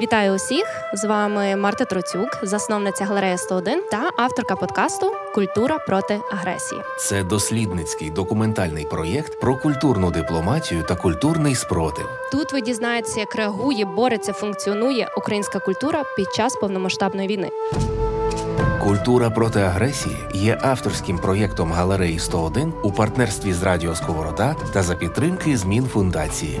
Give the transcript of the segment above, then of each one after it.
Вітаю усіх! З вами Марта Троцюк, засновниця галереї 101 та авторка подкасту Культура проти агресії. Це дослідницький документальний проєкт про культурну дипломатію та культурний спротив. Тут ви дізнаєтеся, як реагує, бореться, функціонує українська культура під час повномасштабної війни. Культура проти агресії є авторським проєктом галереї 101 у партнерстві з Радіо Сковорода та за підтримки змін фундації.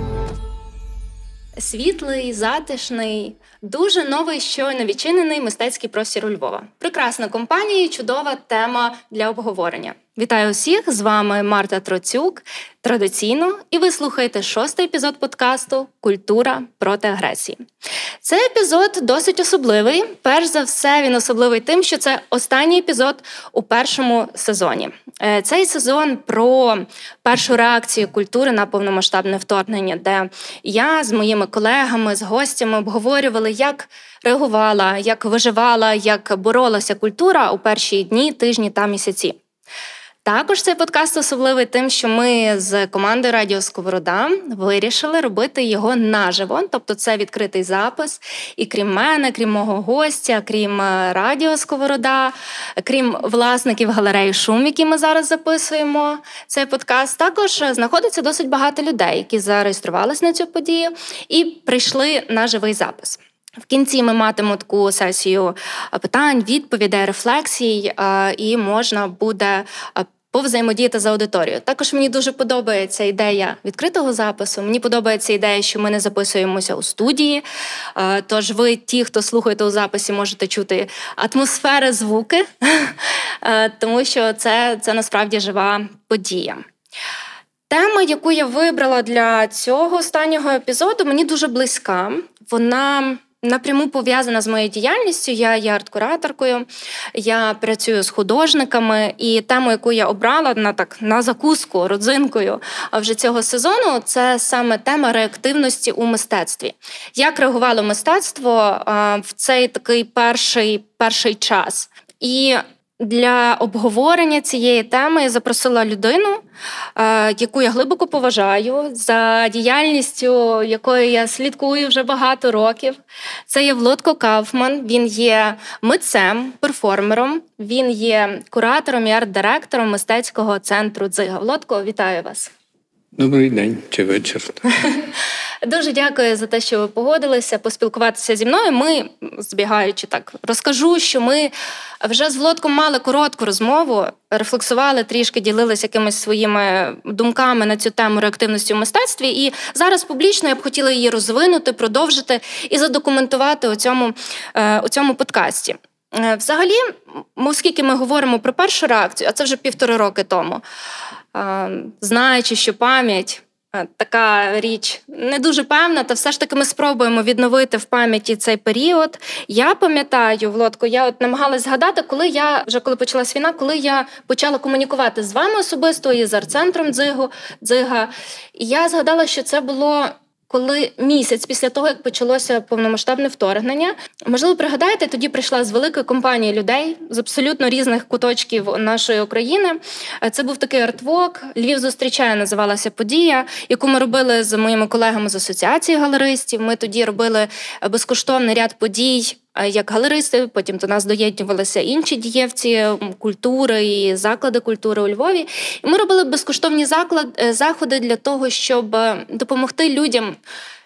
Світлий, затишний, дуже новий, щойно відчинений мистецький простір у Львова. Прекрасна компанія, чудова тема для обговорення. Вітаю усіх! З вами Марта Троцюк. Традиційно, і ви слухаєте шостий епізод подкасту Культура проти агресії. Цей епізод досить особливий. Перш за все, він особливий тим, що це останній епізод у першому сезоні. Е, цей сезон про першу реакцію культури на повномасштабне вторгнення, де я з моїми колегами, з гостями обговорювали, як реагувала, як виживала, як боролася культура у перші дні, тижні та місяці. Також цей подкаст особливий тим, що ми з командою Радіо Сковорода вирішили робити його наживо, тобто це відкритий запис. І крім мене, крім мого гостя, крім е, Радіо Сковорода, крім власників галереї Шум, які ми зараз записуємо цей подкаст, також знаходиться досить багато людей, які зареєструвалися на цю подію і прийшли на живий запис. В кінці ми матимемо таку сесію питань, відповідей, рефлексій, і можна буде повзаємодіяти з аудиторією. Також мені дуже подобається ідея відкритого запису. Мені подобається ідея, що ми не записуємося у студії. Тож ви, ті, хто слухаєте у записі, можете чути атмосфери, звуки, тому що це, це насправді жива подія. Тема, яку я вибрала для цього останнього епізоду, мені дуже близька. Вона напряму пов'язана з моєю діяльністю. Я є арт-кураторкою, я працюю з художниками, і тему, яку я обрала на так на закуску родзинкою вже цього сезону, це саме тема реактивності у мистецтві. Як реагувало мистецтво в цей такий перший, перший час? І для обговорення цієї теми я запросила людину, е, яку я глибоко поважаю, за діяльністю якої я слідкую вже багато років. Це є Влодко Кауфман. Він є митцем, перформером, він є куратором і арт-директором мистецького центру Дзига. Влодко, вітаю вас. Добрий день чи вечір. Дуже дякую за те, що ви погодилися поспілкуватися зі мною. Ми, збігаючи так, розкажу, що ми вже з Володком мали коротку розмову, рефлексували трішки, ділилися якимись своїми думками на цю тему реактивності в мистецтві. І зараз публічно я б хотіла її розвинути, продовжити і задокументувати у цьому, е, у цьому подкасті. Е, взагалі, оскільки ми говоримо про першу реакцію, а це вже півтори роки тому, е, знаючи, що пам'ять така річ не дуже певна, та все ж таки ми спробуємо відновити в пам'яті цей період. Я пам'ятаю, Влодко, я от намагалась згадати, коли я вже коли почалась війна, коли я почала комунікувати з вами особисто і з арт-центром дзигу дзига. І я згадала, що це було коли місяць після того, як почалося повномасштабне вторгнення, можливо, пригадаєте, тоді прийшла з великої компанії людей з абсолютно різних куточків нашої України. Це був такий артвок. Львів зустрічає, називалася подія, яку ми робили з моїми колегами з асоціації галеристів. Ми тоді робили безкоштовний ряд подій як галеристи. Потім до нас доєднувалися інші дієвці культури і заклади культури у Львові. І ми робили безкоштовні заклад, е, заходи для того, щоб е, допомогти людям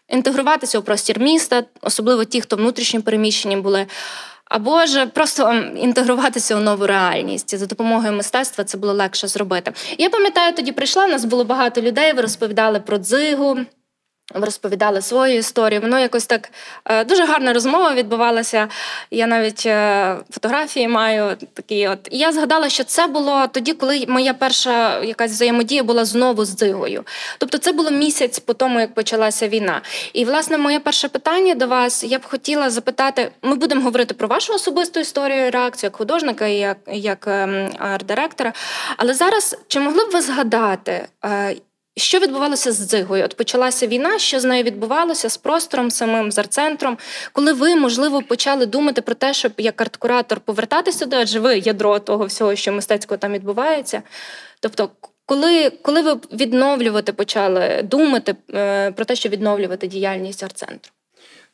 інтегруватися у простір міста, особливо ті, хто внутрішньо переміщені були. Або ж просто інтегруватися у нову реальність за допомогою мистецтва це було легше зробити. Я пам'ятаю, тоді прийшла. у Нас було багато людей. Ви розповідали про дзигу, розповідали свою історію. Воно якось так е, дуже гарна розмова відбувалася. Я навіть е, фотографії маю такі. От і я згадала, що це було тоді, коли моя перша якась взаємодія була знову з дзигою. Тобто, це було місяць по тому, як почалася війна. І власне моє перше питання до вас я б хотіла запитати: ми будемо говорити про вашу особисту історію, реакцію як художника і як, як ем, арт-директора. Але зараз чи могли б ви згадати? Що відбувалося з дзигою? От почалася війна, що з нею відбувалося з простором самим, з арт-центром, коли ви, можливо, почали думати про те, щоб як арт-куратор повертатися до адже ви ядро того всього, що мистецького там відбувається. Тобто, коли коли ви відновлювати почали думати е, про те, що відновлювати діяльність арт-центру?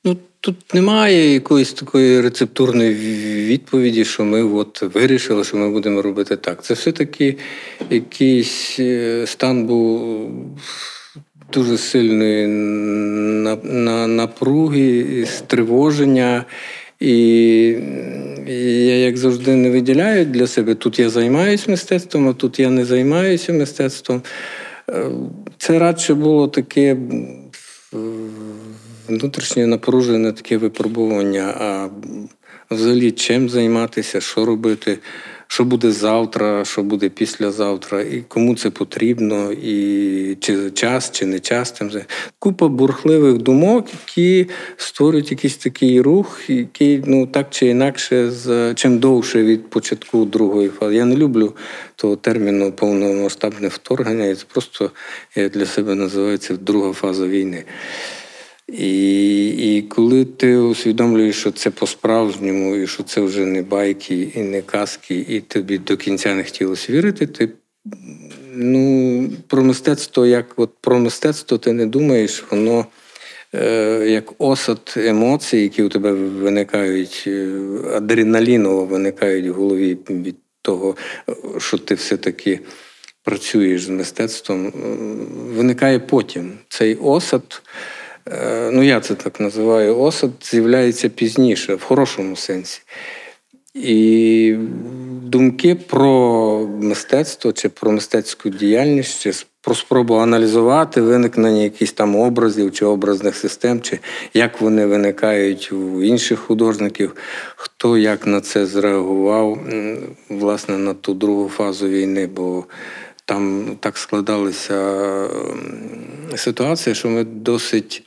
Ну, Тут немає якоїсь такої рецептурної відповіді, що ми от вирішили, що ми будемо робити так. Це все-таки якийсь е, стан був дуже сильної напруги, стривоження. І я, як завжди, не виділяю для себе. Тут я займаюся мистецтвом, а тут я не займаюся мистецтвом. Е, це радше було таке внутрішнє напружене таке випробування. А взагалі чим займатися, що робити, що буде завтра, що буде післязавтра, і кому це потрібно, і чи час, чи не час. Тим Купа бурхливих думок, які створюють якийсь такий рух, який ну так чи інакше, з чим довше від початку другої фази. Я не люблю того терміну повномасштабне вторгнення. Це просто я для себе називаю це друга фаза війни. І і коли ти усвідомлюєш, що це по-справжньому, і що це вже не байки і не казки, і тобі до кінця не хотілося вірити, ти ну, про мистецтво, як от про мистецтво ти не думаєш, воно е, як осад емоцій, які у тебе виникають, е, адреналіново виникають в голові від того, що ти все-таки працюєш з мистецтвом, виникає потім. Цей осад. Е, ну я це так називаю, осад з'являється пізніше, в хорошому сенсі. І думки про мистецтво чи про мистецьку діяльність, чи про спробу аналізувати виникнення якихось там образів чи образних систем, чи як вони виникають у інших художників, хто як на це зреагував, власне, на ту другу фазу війни. бо там так складалася ситуація, що ми досить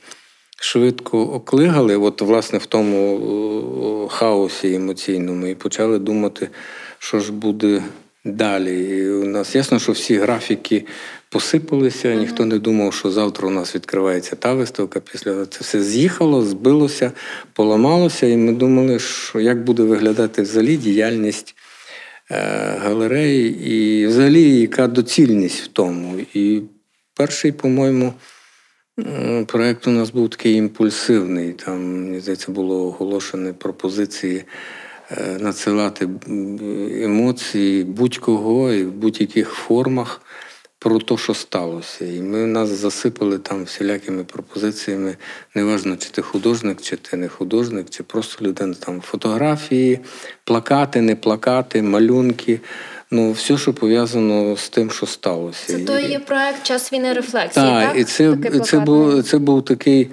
швидко оклигали, от власне в тому хаосі емоційному, і почали думати, що ж буде далі. І У нас ясно, що всі графіки посипалися, ніхто не думав, що завтра у нас відкривається та виставка. Після це все з'їхало, збилося, поламалося, і ми думали, що як буде виглядати взагалі діяльність. Е, галереї, і взагалі яка доцільність в тому. І перший, по-моєму, проєкт у нас був такий імпульсивний. Там, мені здається, було оголошені пропозиції е, надсилати емоції будь-кого і в будь-яких формах про те, що сталося. І ми нас засипали там всілякими пропозиціями. Неважно, чи ти художник, чи ти не художник, чи просто людина там фотографії, плакати, не плакати, малюнки. Ну, все, що пов'язано з тим, що сталося. Це той є проект час війни рефлексії. Так, так? і це це, був це був такий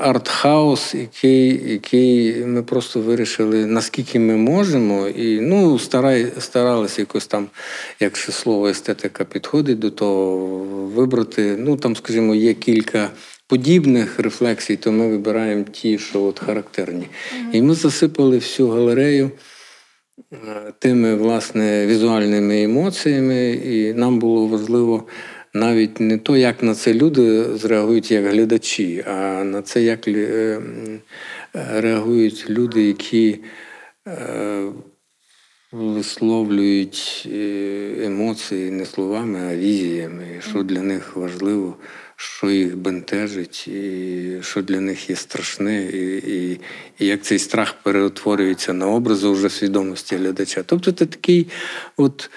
артхаус, який який ми просто вирішили, наскільки ми можемо, і ну, старай, старалися якось там, якщо слово естетика підходить до того, вибрати. Ну там, скажімо, є кілька. Подібних рефлексій, то ми вибираємо ті, що от характерні. І ми засипали всю галерею е, тими власне візуальними емоціями, і нам було важливо навіть не то, як на це люди зреагують як глядачі, а на це, як е, реагують люди, які е, висловлюють е, емоції не словами, а візіями, що для них важливо, що їх бентежить, і що для них є страшне, і і, і як цей страх переутворюється на образи вже свідомості глядача. Тобто це такий от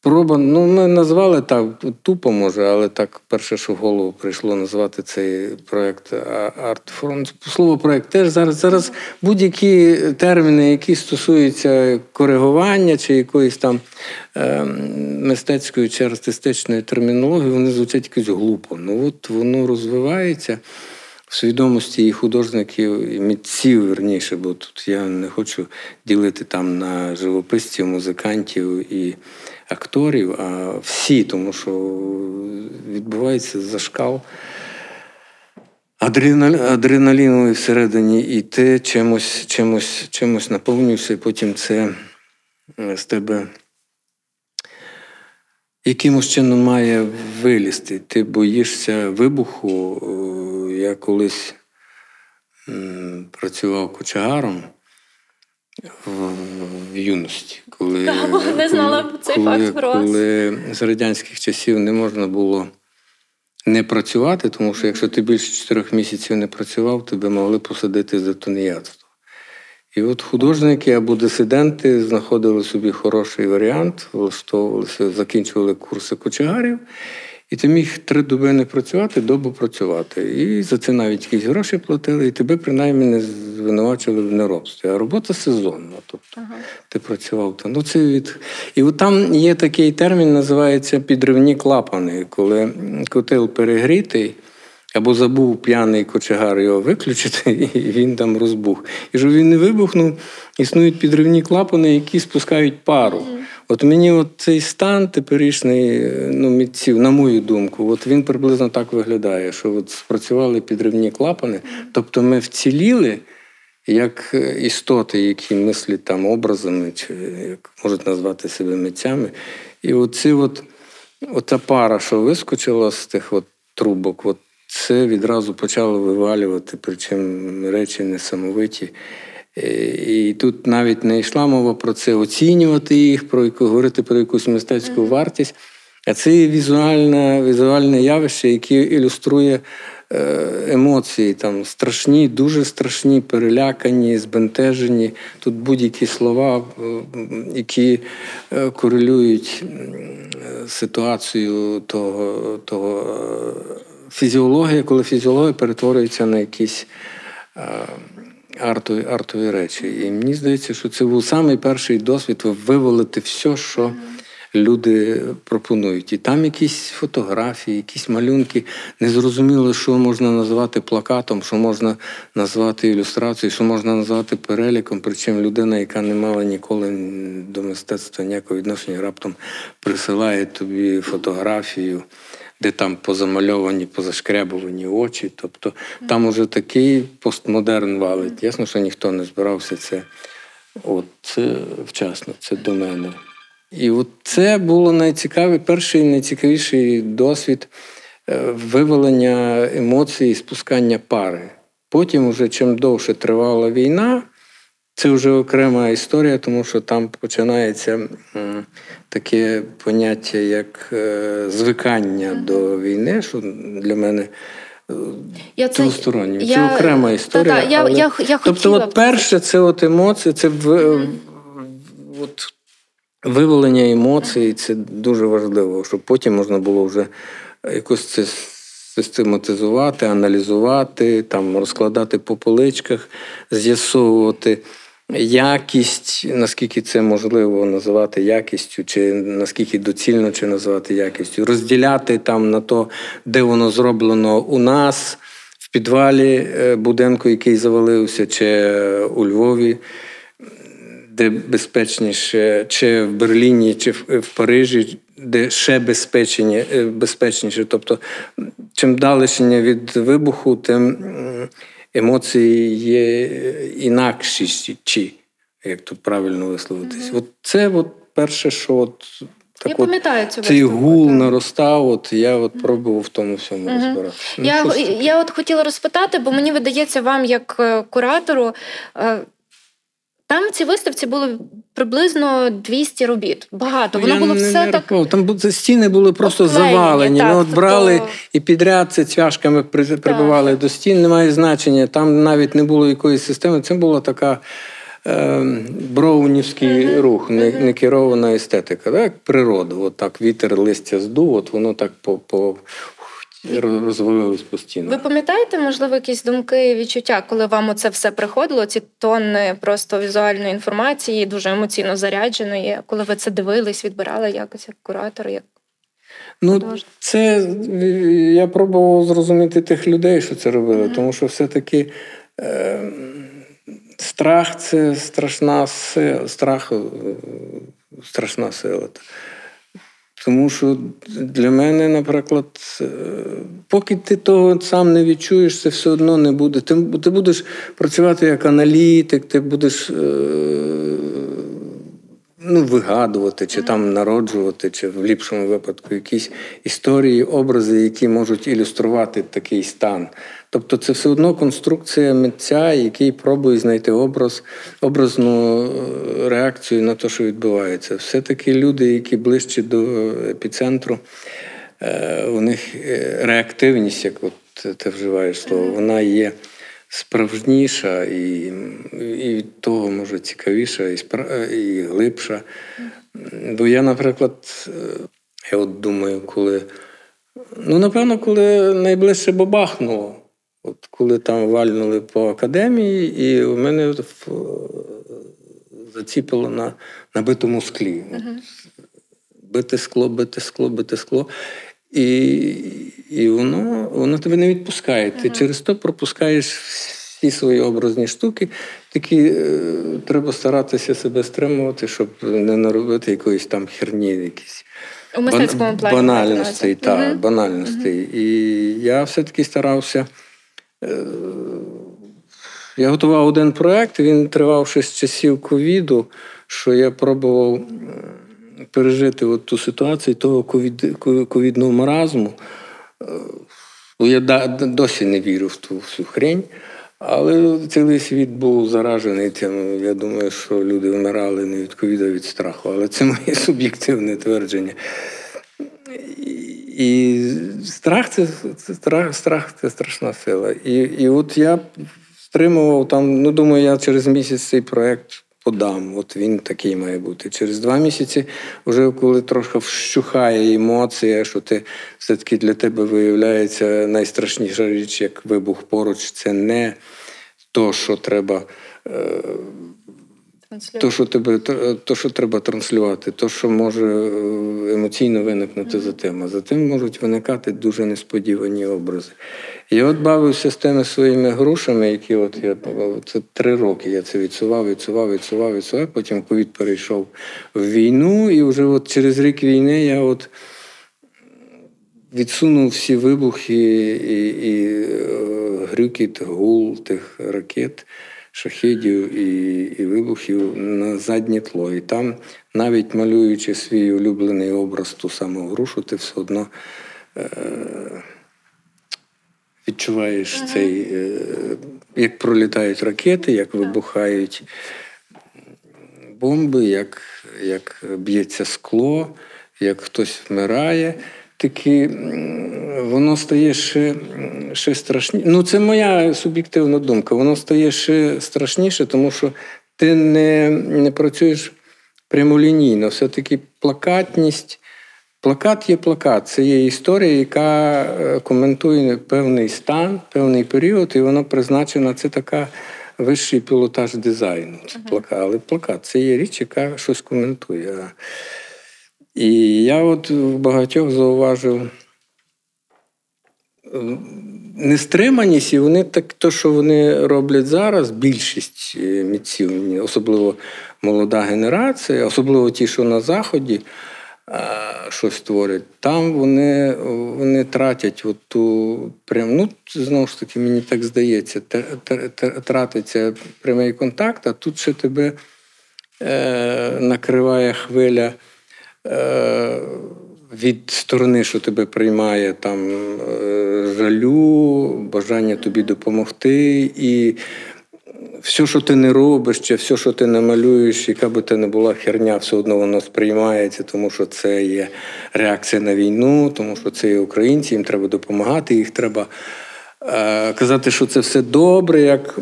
Проба, ну ми назвали так тупо, може, але так перше, що в голову прийшло назвати цей проєкт Артфронт. Слово проєкт теж зараз зараз будь-які терміни, які стосуються коригування чи якоїсь там е, мистецької чи артистичної термінології, вони звучать якось глупо. Ну от воно розвивається в свідомості і художників, і митців верніше, бо тут я не хочу ділити там на живописців, музикантів і акторів, а всі, тому що відбувається зашкал адреналіновий всередині, і ти чимось чимось, чимось наповнюєшся, і потім це е, з тебе якимось чином має вилізти. Ти боїшся вибуху. Я колись працював кочегаром юності, коли не знала цей коли, факт про вас. коли з радянських часів не можна було не працювати, тому що якщо ти більше чотирьох місяців не працював, тебе могли посадити за тунеядство. І от художники або дисиденти знаходили собі хороший варіант, влаштовувалися, закінчували курси кочегарів, і ти міг три доби не працювати, добу працювати. І за це навіть якісь гроші платили, і тебе принаймні не звинувачили в неробстві. А робота сезонна. Тобто ага. ти працював там. Ну, це від... І от там є такий термін, називається підривні клапани, коли котел перегрітий. Або забув п'яний кочегар його виключити, і він там розбух. І щоб він не вибухнув, існують підривні клапани, які спускають пару. От мені от цей стан теперішній ну, митців, на мою думку, от він приблизно так виглядає, що от спрацювали підривні клапани, тобто ми вціліли як істоти, які мислять там образами, чи як можуть назвати себе митцями. І оці от, ота пара, що вискочила з тих от трубок, от це відразу почало вивалювати, причому речі несамовиті. Е, і тут навіть не йшла мова про це оцінювати їх, про говорити про якусь мистецьку вартість. А це візуальне візуальне явище, яке ілюструє е, емоції, там страшні, дуже страшні, перелякані, збентежені. Тут будь-які слова, е, які корелюють ситуацію того, того фізіологія, коли фізіологія перетворюється на якісь артові артові речі. І мені здається, що це був самий перший досвід вивалити все, що люди пропонують. І там якісь фотографії, якісь малюнки. Незрозуміло, що можна назвати плакатом, що можна назвати ілюстрацією, що можна назвати переліком. Причому людина, яка не мала ніколи до мистецтва ніякого відношення, раптом присилає тобі фотографію де там позамальовані, позашкрябувані очі. Тобто там уже такий постмодерн валить. Ясно, що ніхто не збирався це от це вчасно, це до мене. І от це було найцікавий, перший найцікавіший досвід е, вивалення емоцій, спускання пари. Потім, уже чим довше тривала війна, це вже окрема історія, тому що там починається таке поняття, як е, звикання до війни, що для мене е, я це. Я, це окрема історія. Та, та, я, але... я, я тобто, от перше, це от емоції, це в, mm-hmm. от, виволення емоцій, це дуже важливо, щоб потім можна було вже якось це. Систематизувати, аналізувати, там розкладати по поличках, з'ясовувати якість, наскільки це можливо називати якістю, чи наскільки доцільно чи називати якістю, розділяти там на то, де воно зроблено у нас, в підвалі е, будинку, який завалився, чи у Львові. Де безпечніше, чи в Берліні, чи в Парижі, де ще безпечніше. Тобто, чим далечення від вибуху, тим емоції є інакші, чи, як тут правильно висловитись. Mm-hmm. От це от перше, що от так я от, пам'ятаю цю цей гул так. наростав, от я от пробував в тому всьому mm-hmm. розбиратися. Ну, я, я от хотіла розпитати, бо мені видається вам, як е, куратору, е, там в цій виставці було приблизно 200 робіт. Багато. Воно Я було все не так. Там стіни були просто Обклеєні, завалені. Так, Ми от брали і підряд це цвяшками прибивали до стін, немає значення. Там навіть не було якоїсь системи. Це була така. Ем, броунівський uh-huh. рух, не не керована естетика, так? природа. От так вітер листя здув, от воно так по по розвалились постійно. Ви пам'ятаєте, можливо, якісь думки, відчуття, коли вам оце все приходило? Ці тонни просто візуальної інформації, дуже емоційно зарядженої, коли ви це дивились, відбирали якось як куратор, як Ну, це я пробував зрозуміти тих людей, що це робили, mm-hmm. тому що все-таки е, страх це страшна сила, страх е, страшна сила. Тому що для мене, наприклад, е, поки ти того сам не відчуєш, це все одно не буде. Ти ти будеш працювати як аналітик, ти будеш е, ну, вигадувати, чи там народжувати, чи в ліпшому випадку якісь історії, образи, які можуть ілюструвати такий стан. Тобто це все одно конструкція митця, який пробує знайти образ, образну е, реакцію на те, що відбувається. Все-таки люди, які ближче до епіцентру, е, у них е, реактивність, як от ти вживаєш слово, вона є справжніша і і від того, може, цікавіша і спра... і глибша. Бо я, наприклад, я от думаю, коли. Ну, напевно, коли найближче бабахнуло. От коли там вальнули по академії, і у мене заціпило на на битому склі. Uh-huh. Бити скло, бити скло, бити скло. І і воно воно тебе не відпускає. Ти через то пропускаєш всі свої образні штуки. Такі е, треба старатися себе стримувати, щоб не наробити якоїсь там херні, якісь у мистецькому плані банальностей. Та, uh-huh. банальностей. І я все-таки старався. Е, я готував один проект, він тривав ще з часів ковіду, що я пробував пережити от ту ситуацію того ковідного маразму. Е, бо я досі не вірю в ту всю хрень. Але цілий світ був заражений тим. Я думаю, що люди вмирали не від ковіда, а від страху. Але це моє суб'єктивне твердження. І страх це, це страх, страх це страшна сила. І і от я стримував там, ну думаю, я через місяць цей проєкт подам. От він такий має бути. Через два місяці, вже коли трохи вщухає емоція, що ти все-таки для тебе виявляється найстрашніша річ, як вибух поруч, це не то, що треба. Е, то, що тебе, то, то, що треба транслювати, то, що може е, емоційно виникнути mm-hmm. за тим. А за тим можуть виникати дуже несподівані образи. Я от бавився з тими своїми грушами, які от я це три роки я це відсував, відсував, відсував, відсував. Потім ковід перейшов в війну, і вже от через рік війни я от відсунув всі вибухи і і, і е, грюкіт, гул тих ракет шахідів і і вибухів на заднє тло. І там, навіть малюючи свій улюблений образ, ту саму грушу, ти все одно е- відчуваєш ага. цей, е- як пролітають ракети, як вибухають бомби, як, як б'ється скло, як хтось вмирає таки воно стає ще ще страшніше. Ну, це моя суб'єктивна думка. Воно стає ще страшніше, тому що ти не не працюєш прямолінійно. Все-таки плакатність. Плакат є плакат. Це є історія, яка е, коментує певний стан, певний період, і воно призначена. Це така вищий пілотаж дизайну. Це плакат. Але плакат це є річ, яка щось коментує. І я от в багатьох зауважив нестриманість, і вони так, то, що вони роблять зараз, більшість е, митців, особливо молода генерація, особливо ті, що на Заході щось творять, там вони вони тратять от ту прям, ну, знову ж таки, мені так здається, тратиться прямий контакт, а тут ще тебе е, накриває хвиля. Е, від сторони, що тебе приймає там е, жалю, бажання тобі допомогти, і все, що ти не робиш, чи все, що ти не малюєш, яка би ти не була херня, все одно воно сприймається, тому що це є реакція на війну, тому що це є українці, їм треба допомагати, їх треба. Е, казати, що це все добре, як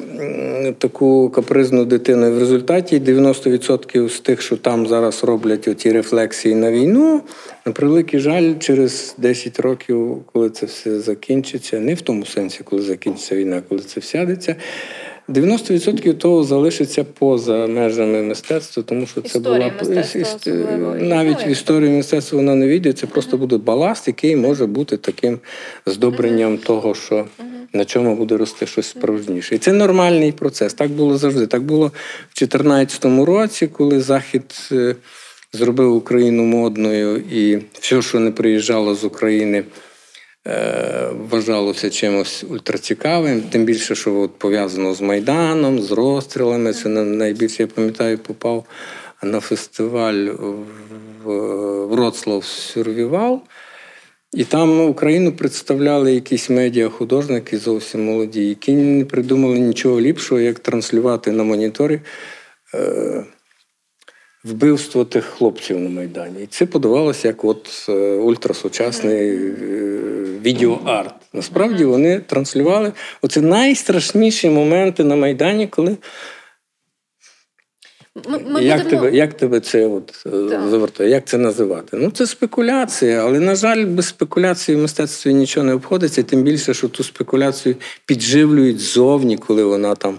таку капризну дитину. В результаті 90% з тих, що там зараз роблять оті рефлексії на війну, на превеликий жаль, через 10 років, коли це все закінчиться, не в тому сенсі, коли закінчиться війна, коли це всядеться. 90% того залишиться поза межами мистецтва, тому що це була мистецтва навіть в історії мистецтва воно не війде. Це просто буде баласт, який може бути таким здобренням того, що на чому буде рости щось справжніше. І це нормальний процес. Так було завжди. Так було в 2014 році, коли Захід е, зробив Україну модною, і все, що не приїжджало з України. Е, вважалося чимось ультрацікавим, тим більше, що от пов'язано з Майданом, з розстрілами. Це найбільше, я пам'ятаю, попав на фестиваль в Вроцлав Сюрвівал. І там Україну представляли якісь медіа-художники зовсім молоді, які не придумали нічого ліпшого, як транслювати на моніторі е, вбивство тих хлопців на Майдані. І це подавалося як от е, ультрасучасний е, відеоарт. Насправді вони транслювали оці найстрашніші моменти на Майдані, коли Ми, ми як, будемо... тебе, як тебе це от е, завертає? Як це називати? Ну це спекуляція, але на жаль, без спекуляції в мистецтві нічого не обходиться, тим більше, що ту спекуляцію підживлюють ззовні, коли вона там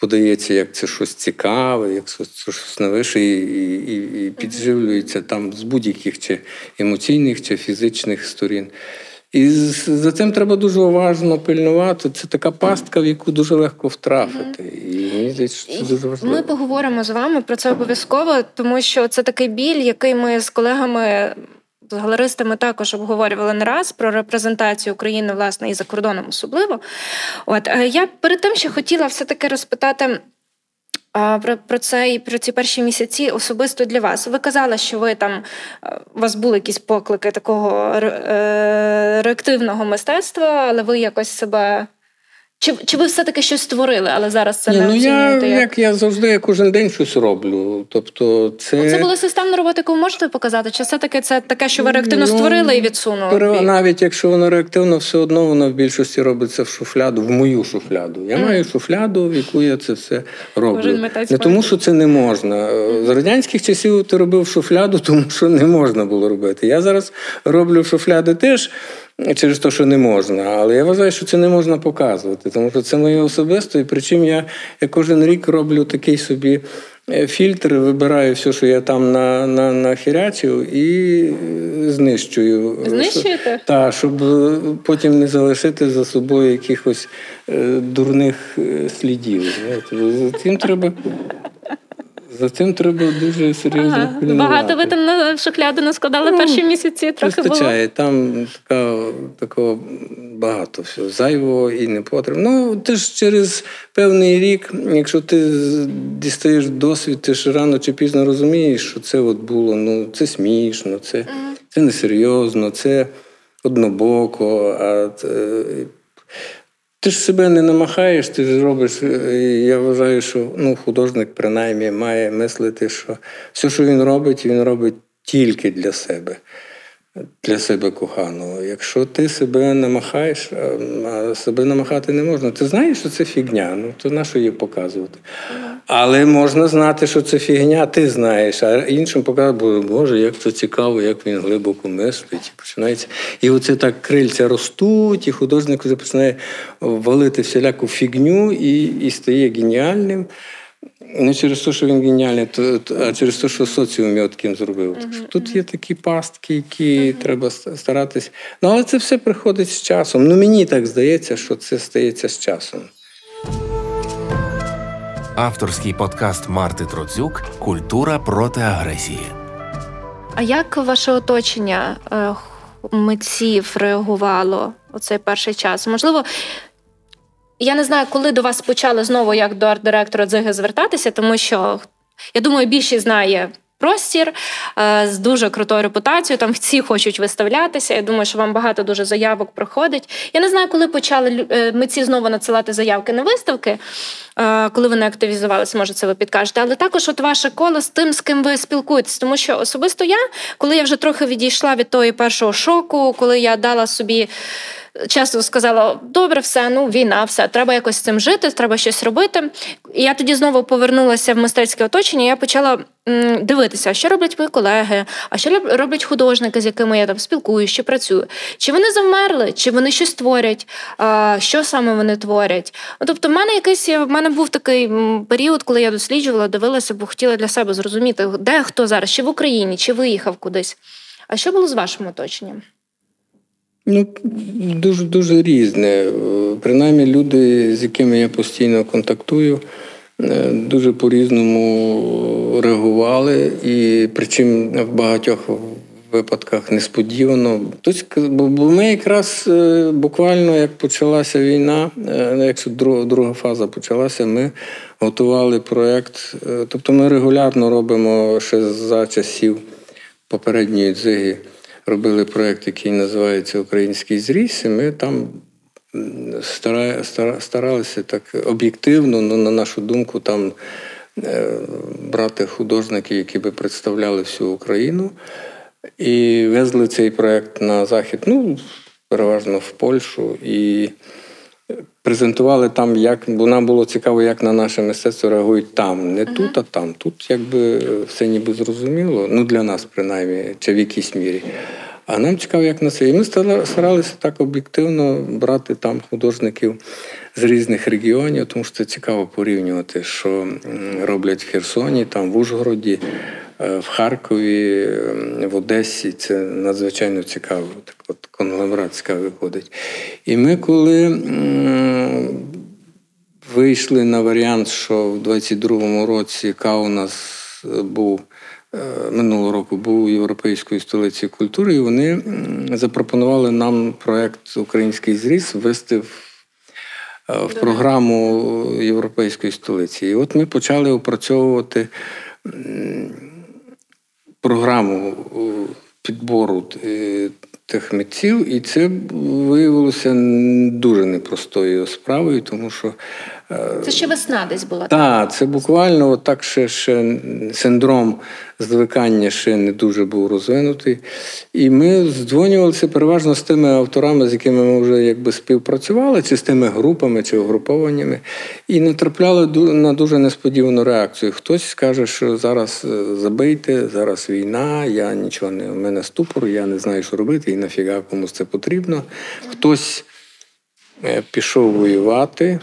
подається, як це щось цікаве, як це щось новише, і, і, і, і підживлюється там з будь-яких чи емоційних, чи фізичних сторін. І за цим треба дуже уважно пильнувати. Це така пастка, в яку дуже легко втрафити. І здається, що це дуже важливо. Ми поговоримо з вами про це обов'язково, тому що це такий біль, який ми з колегами. З галеристами також обговорювали не раз про репрезентацію України, власне, і за кордоном особливо. От е, я перед тим ще хотіла все-таки розпитати а, про, про це і про ці перші місяці особисто для вас. Ви казали, що ви там е, у вас були якісь поклики такого е, реактивного мистецтва, але ви якось себе. Чи, чи ви все-таки щось створили, але зараз це Ні, не ну я, як... як я завжди я кожен день щось роблю. Тобто, це, Це була системна робота, яку ви можете показати? Чи все-таки це таке, що ви реактивно Ну, створили і відсунули? пере- навіть якщо воно реактивно, все одно воно в більшості робиться в шуфляду, в мою шуфляду. Я Мгм. маю шуфляду, в яку я це все роблю. Не тому, що це не можна. З радянських часів ти робив шуфляду, тому що не можна було робити. Я зараз роблю шуфляди теж. Через те, що не можна, але я вважаю, що це не можна показувати, тому що це моє особисто, і причому я, я кожен рік роблю такий собі е, фільтр, вибираю все, що я там на, на, нахірячив, і е, знищую. Знищуєте? Так, щоб е, потім не залишити за собою якихось дурних слідів. За цим треба. За цим треба дуже серйозно Ага. Багато ви там на шухляду наскладали Ну, перші місяці, трохи було. Вистачає, там така, такого багато всього зайвого і не потрібно. Ну, ти ж через певний рік, якщо ти дістаєш досвід, ти ж рано чи пізно розумієш, що це от було, ну, це смішно, це, це несерйозно, це однобоко. А ти ж себе не намахаєш, ти ж робиш. е, Я вважаю, що ну, художник принаймні має мислити, що все, що він робить, він робить тільки для себе, для себе коханого. Якщо ти себе намахаєш, а- себе намахати не можна, ти знаєш, що це фігня, ну то на що її показувати? Але можна знати, що це фігня, ти знаєш, а іншим показувати, Боже, як це цікаво, як він глибоко мислить. І починається. І оце так крильця ростуть, і художник вже починає валити всіляку фігню і, і стає геніальним. Не через те, що він геніальний, а через те, що соціум його таким зробив. Так що тут є такі пастки, які треба ста- старатись. Ну, але це все приходить з часом. Ну, мені так здається, що це стається з часом. Авторський подкаст Марти Троцюк Культура проти агресії. А як ваше оточення е, митців реагувало у цей перший час? Можливо, я не знаю, коли до вас почали знову як до арт-директора Дзиги звертатися, тому що я думаю, більшість знає. Простір е, з дуже крутою репутацією. Там всі хочуть виставлятися. Я думаю, що вам багато дуже заявок проходить. Я не знаю, коли почали е, митці знову надсилати заявки на виставки, е, коли вони активізувалися, може, це ви підкажете. Але також от ваше коло з тим, з ким ви спілкуєтесь. Тому що особисто я, коли я вже трохи відійшла від того першого шоку, коли я дала собі. Чесно сказала, добре, все, ну війна, все, треба якось з цим жити, треба щось робити. І я тоді знову повернулася в мистецьке оточення. Я почала дивитися, що роблять мої колеги, а що роблять художники, з якими я там спілкуюся, чи працюю. Чи вони завмерли, чи вони щось творять, що саме вони творять. Ну, Тобто, в мене якийсь в мене був такий період, коли я досліджувала, дивилася, бо хотіла для себе зрозуміти, де хто зараз, чи в Україні, чи виїхав кудись. А що було з вашим оточенням? Ну, дуже дуже різне. Е, Принаймні, люди, з якими я постійно контактую, е, дуже по-різному реагували, і причому в багатьох випадках несподівано. Тобто, бо ми якраз е, буквально як почалася війна, е, як друга, фаза почалася, ми готували проєкт. Тобто ми регулярно робимо ще за часів попередньої дзиги робили проєкт, який називається Український зріс, і ми там старалися так об'єктивно, ну, на нашу думку, там е, брати художників, які би представляли всю Україну. І везли цей проєкт на захід, ну, переважно в Польщу. І презентували там, як, бо нам було цікаво, як на наше мистецтво реагують там. Не тут, а там. Тут якби все ніби зрозуміло, ну для нас принаймні, чи в якійсь мірі. А нам цікаво, як на це. І ми старалися так об'єктивно брати там художників з різних регіонів, тому що це цікаво порівнювати, що роблять в Херсоні, там в Ужгороді, в Харкові, в Одесі. Це надзвичайно цікаво. Так от конгломерат цікавий виходить. І ми, коли вийшли на варіант, що в 22-му році Каунас е, був е, минулого року був європейською столицею культури, і вони запропонували нам проект Український зріз ввести в, е, в програму європейської столиці. І от ми почали опрацьовувати програму е, підбору е, тих митців, і це виявилося дуже непростою справою, тому що Це ще весна десь була. так, це буквально отак ще, ще синдром звикання ще не дуже був розвинутий. І ми здзвонювалися переважно з тими авторами, з якими ми вже якби співпрацювали, чи з тими групами, чи угрупованнями, і натрапляли на дуже несподівану реакцію. Хтось скаже, що зараз е, забийте, зараз війна, я нічого не у мене ступор, я не знаю, що робити, і нафіга комусь це потрібно. Хтось е, пішов воювати,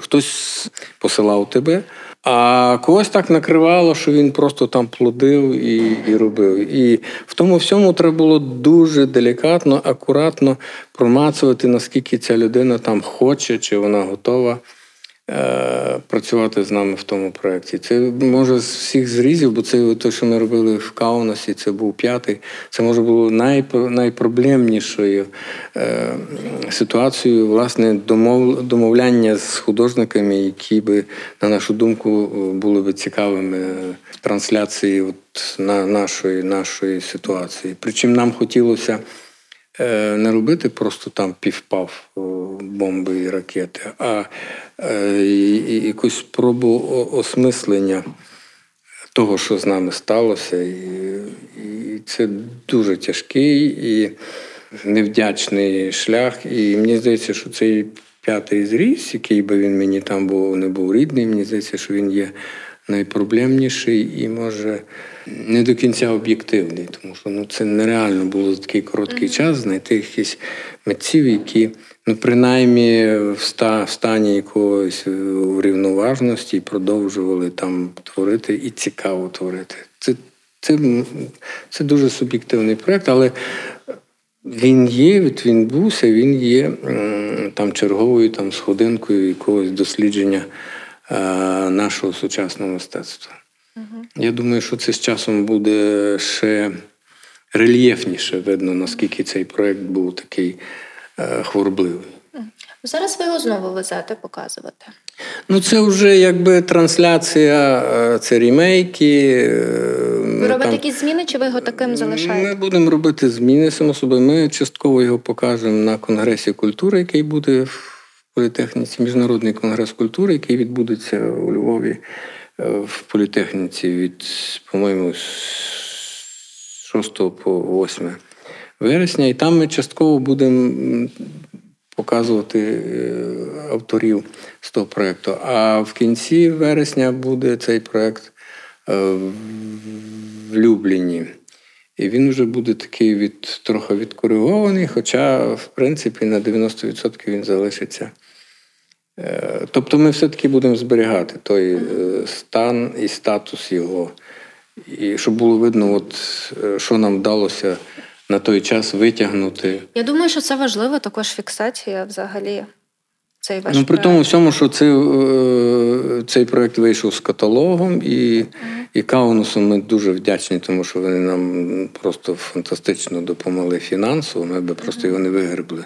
хтось посилав тебе, а когось так накривало, що він просто там плодив і, і робив. І в тому всьому треба було дуже делікатно, акуратно промацувати, наскільки ця людина там хоче, чи вона готова. Е, Працювати з нами в тому проєкті. Це може з всіх зрізів, бо це те, що ми робили в Каунасі, це був п'ятий. Це може було найп- найпроблемнішою е, ситуацією, власне, домов, домовляння з художниками, які би, на нашу думку, були би цікавими трансляції от, на нашої, нашої ситуації. Причому нам хотілося е, не робити просто там півпав бомби і ракети, а і- і якусь спробу осмислення того, що з нами сталося. І, і це дуже тяжкий і невдячний шлях. І мені здається, що цей п'ятий зріз, який би він мені там був, не був рідний, мені здається, що він є найпроблемніший і може не до кінця об'єктивний, тому що ну, це нереально було за такий короткий час знайти якісь митців, які ну, принаймні в, ста, в стані якогось е, врівноважності продовжували там творити і цікаво творити. Це, це, це дуже суб'єктивний проєкт, але він є, він бувся, він є там черговою там, сходинкою якогось дослідження е, нашого сучасного мистецтва. Я думаю, що це з часом буде ще рельєфніше видно, наскільки цей проєкт був такий е, хворобливий. Зараз ви його знову везете показувати. Ну, це вже якби трансляція, е, це рімейки. е, Ви робите там- якісь зміни, чи ви його таким залишаєте? Ми будемо робити зміни само собою. Ми частково його покажемо на Конгресі культури, який буде в політехніці, Міжнародний конгрес культури, який відбудеться у Львові в політехніці від, по-моєму, 6 по 8 вересня. І там ми частково будемо показувати е, авторів з того проєкту. А в кінці вересня буде цей проєкт е, в Любліні. І він вже буде такий від, трохи відкоригований, хоча, в принципі, на 90% він залишиться. Е, Тобто ми все-таки будемо зберігати той е, стан і статус його. І щоб було видно, от, е, що нам вдалося на той час витягнути. Я думаю, що це важливо, також фіксація взагалі. Цей ваш Ну, при проект. тому всьому, що це, е, цей проект вийшов з каталогом, і, і Каунусу ми дуже вдячні, тому що вони нам просто фантастично допомогли фінансово, ми би просто його не вигребли.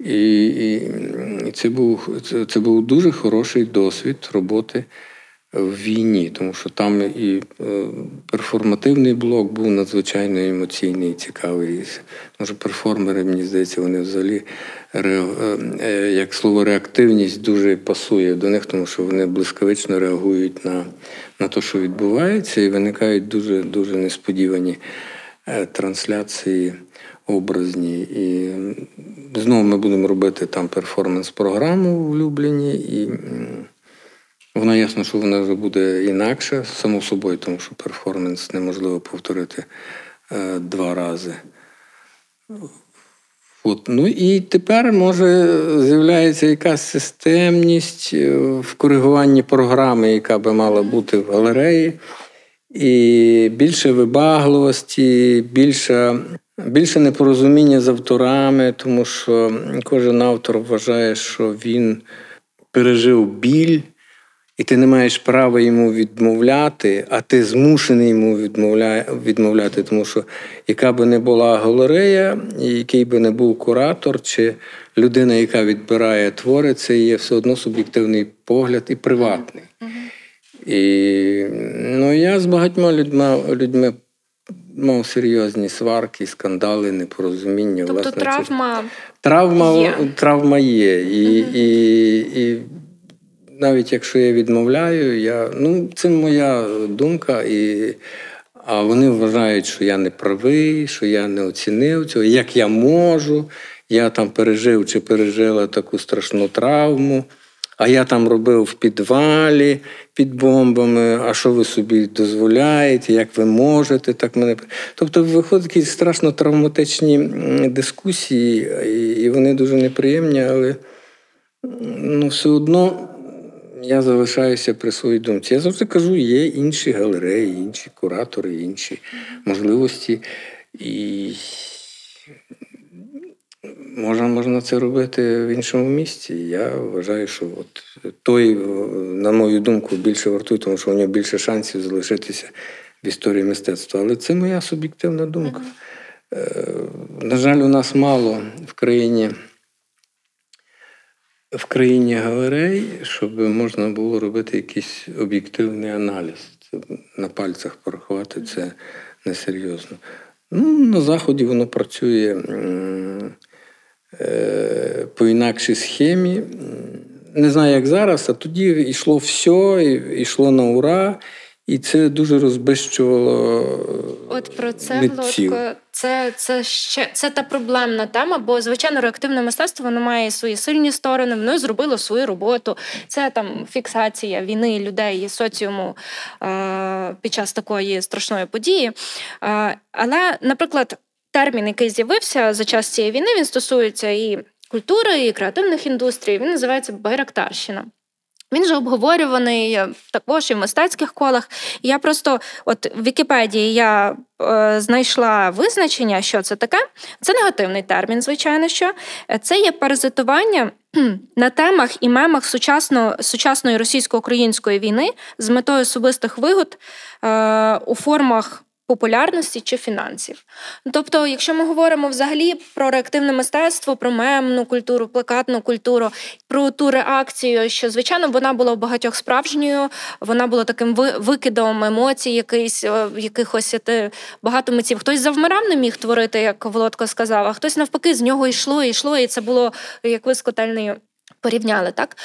І, і, це, був, це, це був дуже хороший досвід роботи в війні, тому що там і е, перформативний блок був надзвичайно емоційний і цікавий. Може, перформери, мені здається, вони взагалі е, як слово реактивність дуже пасує до них, тому що вони блискавично реагують на на те, що відбувається, і виникають дуже дуже несподівані трансляції образні. І знову ми будемо робити там перформанс-програму в Любліні. і Воно ясно, що вона вже буде інакше, само собою, тому що перформанс неможливо повторити е, два рази. От. Ну і тепер може з'являється якась системність е, в коригуванні програми, яка би мала бути в галереї, і більше вибагливості, більше, більше непорозуміння з авторами, тому що кожен автор вважає, що він пережив біль. І ти не маєш права йому відмовляти, а ти змушений йому відмовляти, тому що яка би не була галерея, який би не був куратор, чи людина, яка відбирає твори, це є все одно суб'єктивний погляд і приватний. І ну, я з багатьма людьми людьми мав серйозні сварки, скандали, непорозуміння. Тобто власне, травма це... травма є. Травма є. І, угу. і, і навіть якщо я відмовляю, я, ну, це моя думка, і, а вони вважають, що я не правий, що я не оцінив цього, як я можу, я там пережив чи пережила таку страшну травму. А я там робив в підвалі під бомбами, а що ви собі дозволяєте, як ви можете так мене. Тобто виходять такі страшно травматичні дискусії, і вони дуже неприємні, але ну, все одно я залишаюся при своїй думці. Я завжди кажу, є інші галереї, інші куратори, інші можливості. І можна можна це робити в іншому місці. Я вважаю, що от той, на мою думку, більше вартує, тому що у нього більше шансів залишитися в історії мистецтва. Але це моя суб'єктивна думка. Mm-hmm. На жаль, у нас мало в країні в країні галерей, щоб можна було робити якийсь об'єктивний аналіз. Це на пальцях порахувати це несерйозно. Ну, На Заході воно працює е, по інакшій схемі. Не знаю, як зараз, а тоді йшло все, йшло на ура. І це дуже розбищувало. От про це Влодко, це це ще це та проблемна тема, бо звичайно реактивне мистецтво воно має свої сильні сторони, воно зробило свою роботу. Це там фіксація війни людей і соціуму е, під час такої страшної події. Е, але, наприклад, термін, який з'явився за час цієї війни, він стосується і культури, і креативних індустрій. Він називається Байрактарщина. Він же обговорюваний також і в мистецьких колах. я просто, от в Вікіпедії, я е, знайшла визначення, що це таке. Це негативний термін, звичайно, що це є паразитування на темах і мемах сучасно, сучасної російсько-української війни з метою особистих вигод е, у формах популярності чи фінансів. Тобто, якщо ми говоримо взагалі про реактивне мистецтво, про мемну культуру, плакатну культуру, про ту реакцію, що звичайно вона була в багатьох справжньою, вона була таким викидом емоцій, якийсь якихось багато митців. Хтось завмирав, не міг творити, як Володко сказав, а хтось навпаки з нього йшло йшло, і це було як вискотельний Порівняли, так?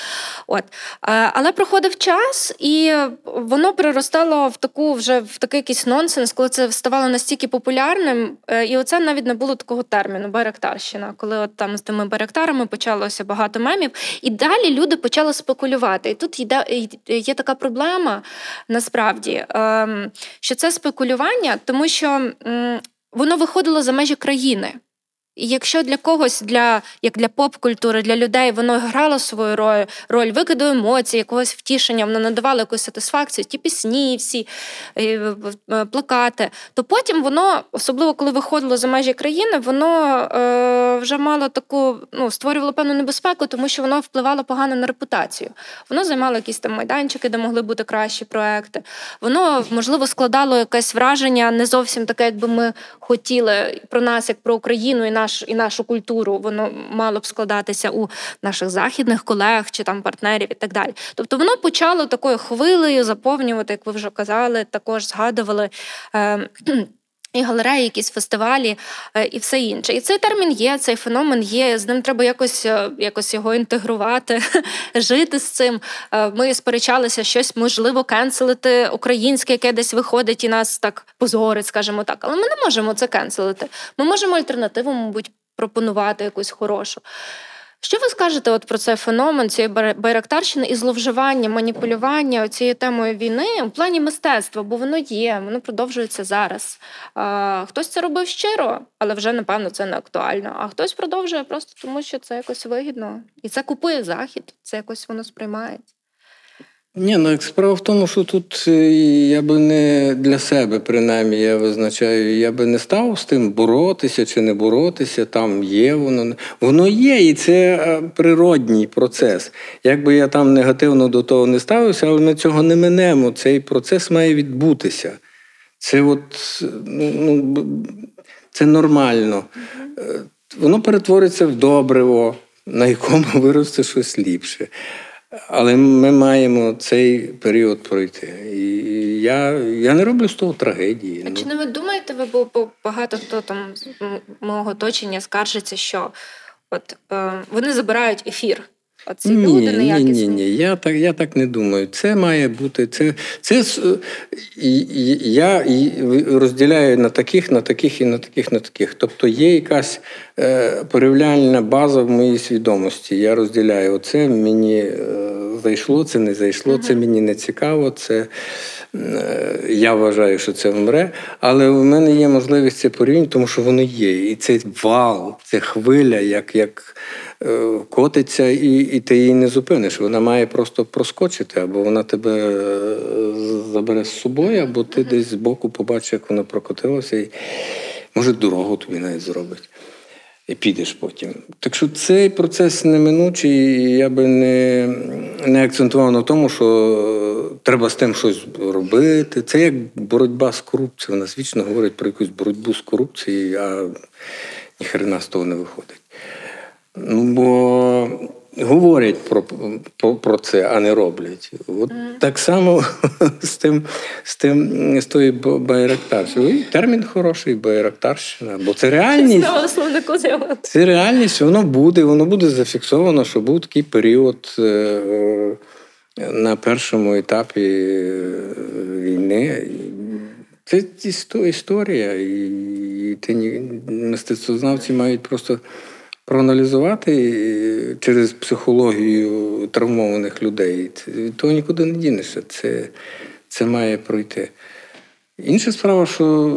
От. Але проходив час, і воно приростало в таку вже в такий якийсь нонсенс, коли це ставало настільки популярним. Е, і оце навіть не було такого терміну Байрактарщина, коли от там з тими байрактарами почалося багато мемів. І далі люди почали спекулювати. І тут є така проблема насправді, ем, що це спекулювання, тому що воно виходило за межі країни. І якщо для когось, для як для поп-культури, для людей воно грало свою роль, роль викиду емоцій, якогось втішення, воно надавало якусь сатисфакцію, ті пісні, всі е, плакати, то потім воно, особливо коли виходило за межі країни, воно е, вже мало таку, ну створювало певну небезпеку, тому що воно впливало погано на репутацію. Воно займало якісь там майданчики, де могли бути кращі проекти. Воно можливо складало якесь враження не зовсім таке, якби ми хотіли про нас, як про Україну і наш і нашу культуру. Воно мало б складатися у наших західних колег чи там партнерів і так далі. Тобто воно почало такою хвилею заповнювати, як ви вже казали, також згадували. Е, і галереї, якісь фестивалі е, і все інше. І цей термін є, цей феномен є. З ним треба якось е, якось його інтегрувати, жити з цим. Е, ми сперечалися щось, можливо, кенселити українське, яке десь виходить і нас так позорить, скажімо так. Але ми не можемо це кенселити. Ми можемо альтернативу, мабуть, пропонувати якусь хорошу. Що ви скажете от про цей феномен цієї байрактарщини і зловживання, маніпулювання цією темою війни у плані мистецтва? Бо воно є, воно продовжується зараз. А, Хтось це робив щиро, але вже напевно це не актуально. А хтось продовжує просто тому, що це якось вигідно, і це купує захід, це якось воно сприймається. Ні, ну справа в тому, що тут е, я би не для себе, принаймні, я визначаю, я би не став з тим боротися чи не боротися. Там є воно. Воно є, і це е, природній процес. Якби я там негативно до того не ставився, але ми цього не минемо. Цей процес має відбутися. Це от, ну, ну це нормально. Е, воно перетвориться в добриво, на якому виросте щось ліпше. Але ми маємо цей період пройти. І я я не роблю з того трагедії. А ну. Чи не ви думаєте, ви бо багато хто там з мого оточення скаржиться, що от е, вони забирають ефір Оці ні, люди неякісні. Ні, ні, ні. Я так я так не думаю. Це має бути. Це це я розділяю на таких, на таких і на таких, на таких. Тобто є якась е, порівняльна база в моїй свідомості. Я розділяю оце мені е, зайшло, це не зайшло, це мені не цікаво. Це е, я вважаю, що це вмре. Але в мене є можливість це порівняти, тому що воно є. І це вал, це хвиля, як. як Е, котиться, і і ти її не зупиниш. Вона має просто проскочити, або вона тебе е, забере з собою, або ти десь збоку побачиш, як вона прокотилася, і може дорогу тобі навіть зробить. І підеш потім. Так що цей процес неминучий, і я би не не акцентував на тому, що треба з тим щось робити. Це як боротьба з корупцією. Вона вічно говорить про якусь боротьбу з корупцією, а ніхрена з того не виходить. Ну, бо говорять про про, про це, а не роблять. От mm. Так само з тим, з тим, з тою байрактарщиною. Термін хороший байрактарщина, бо це реальність. Це реальність, воно буде, воно буде зафіксовано, що був такий період. Е, на першому етапі е, війни це історія, і ти мистецтвознавці мають просто проаналізувати через психологію травмованих людей, то нікуди не дінешся. Це, Це має пройти. Інша справа, що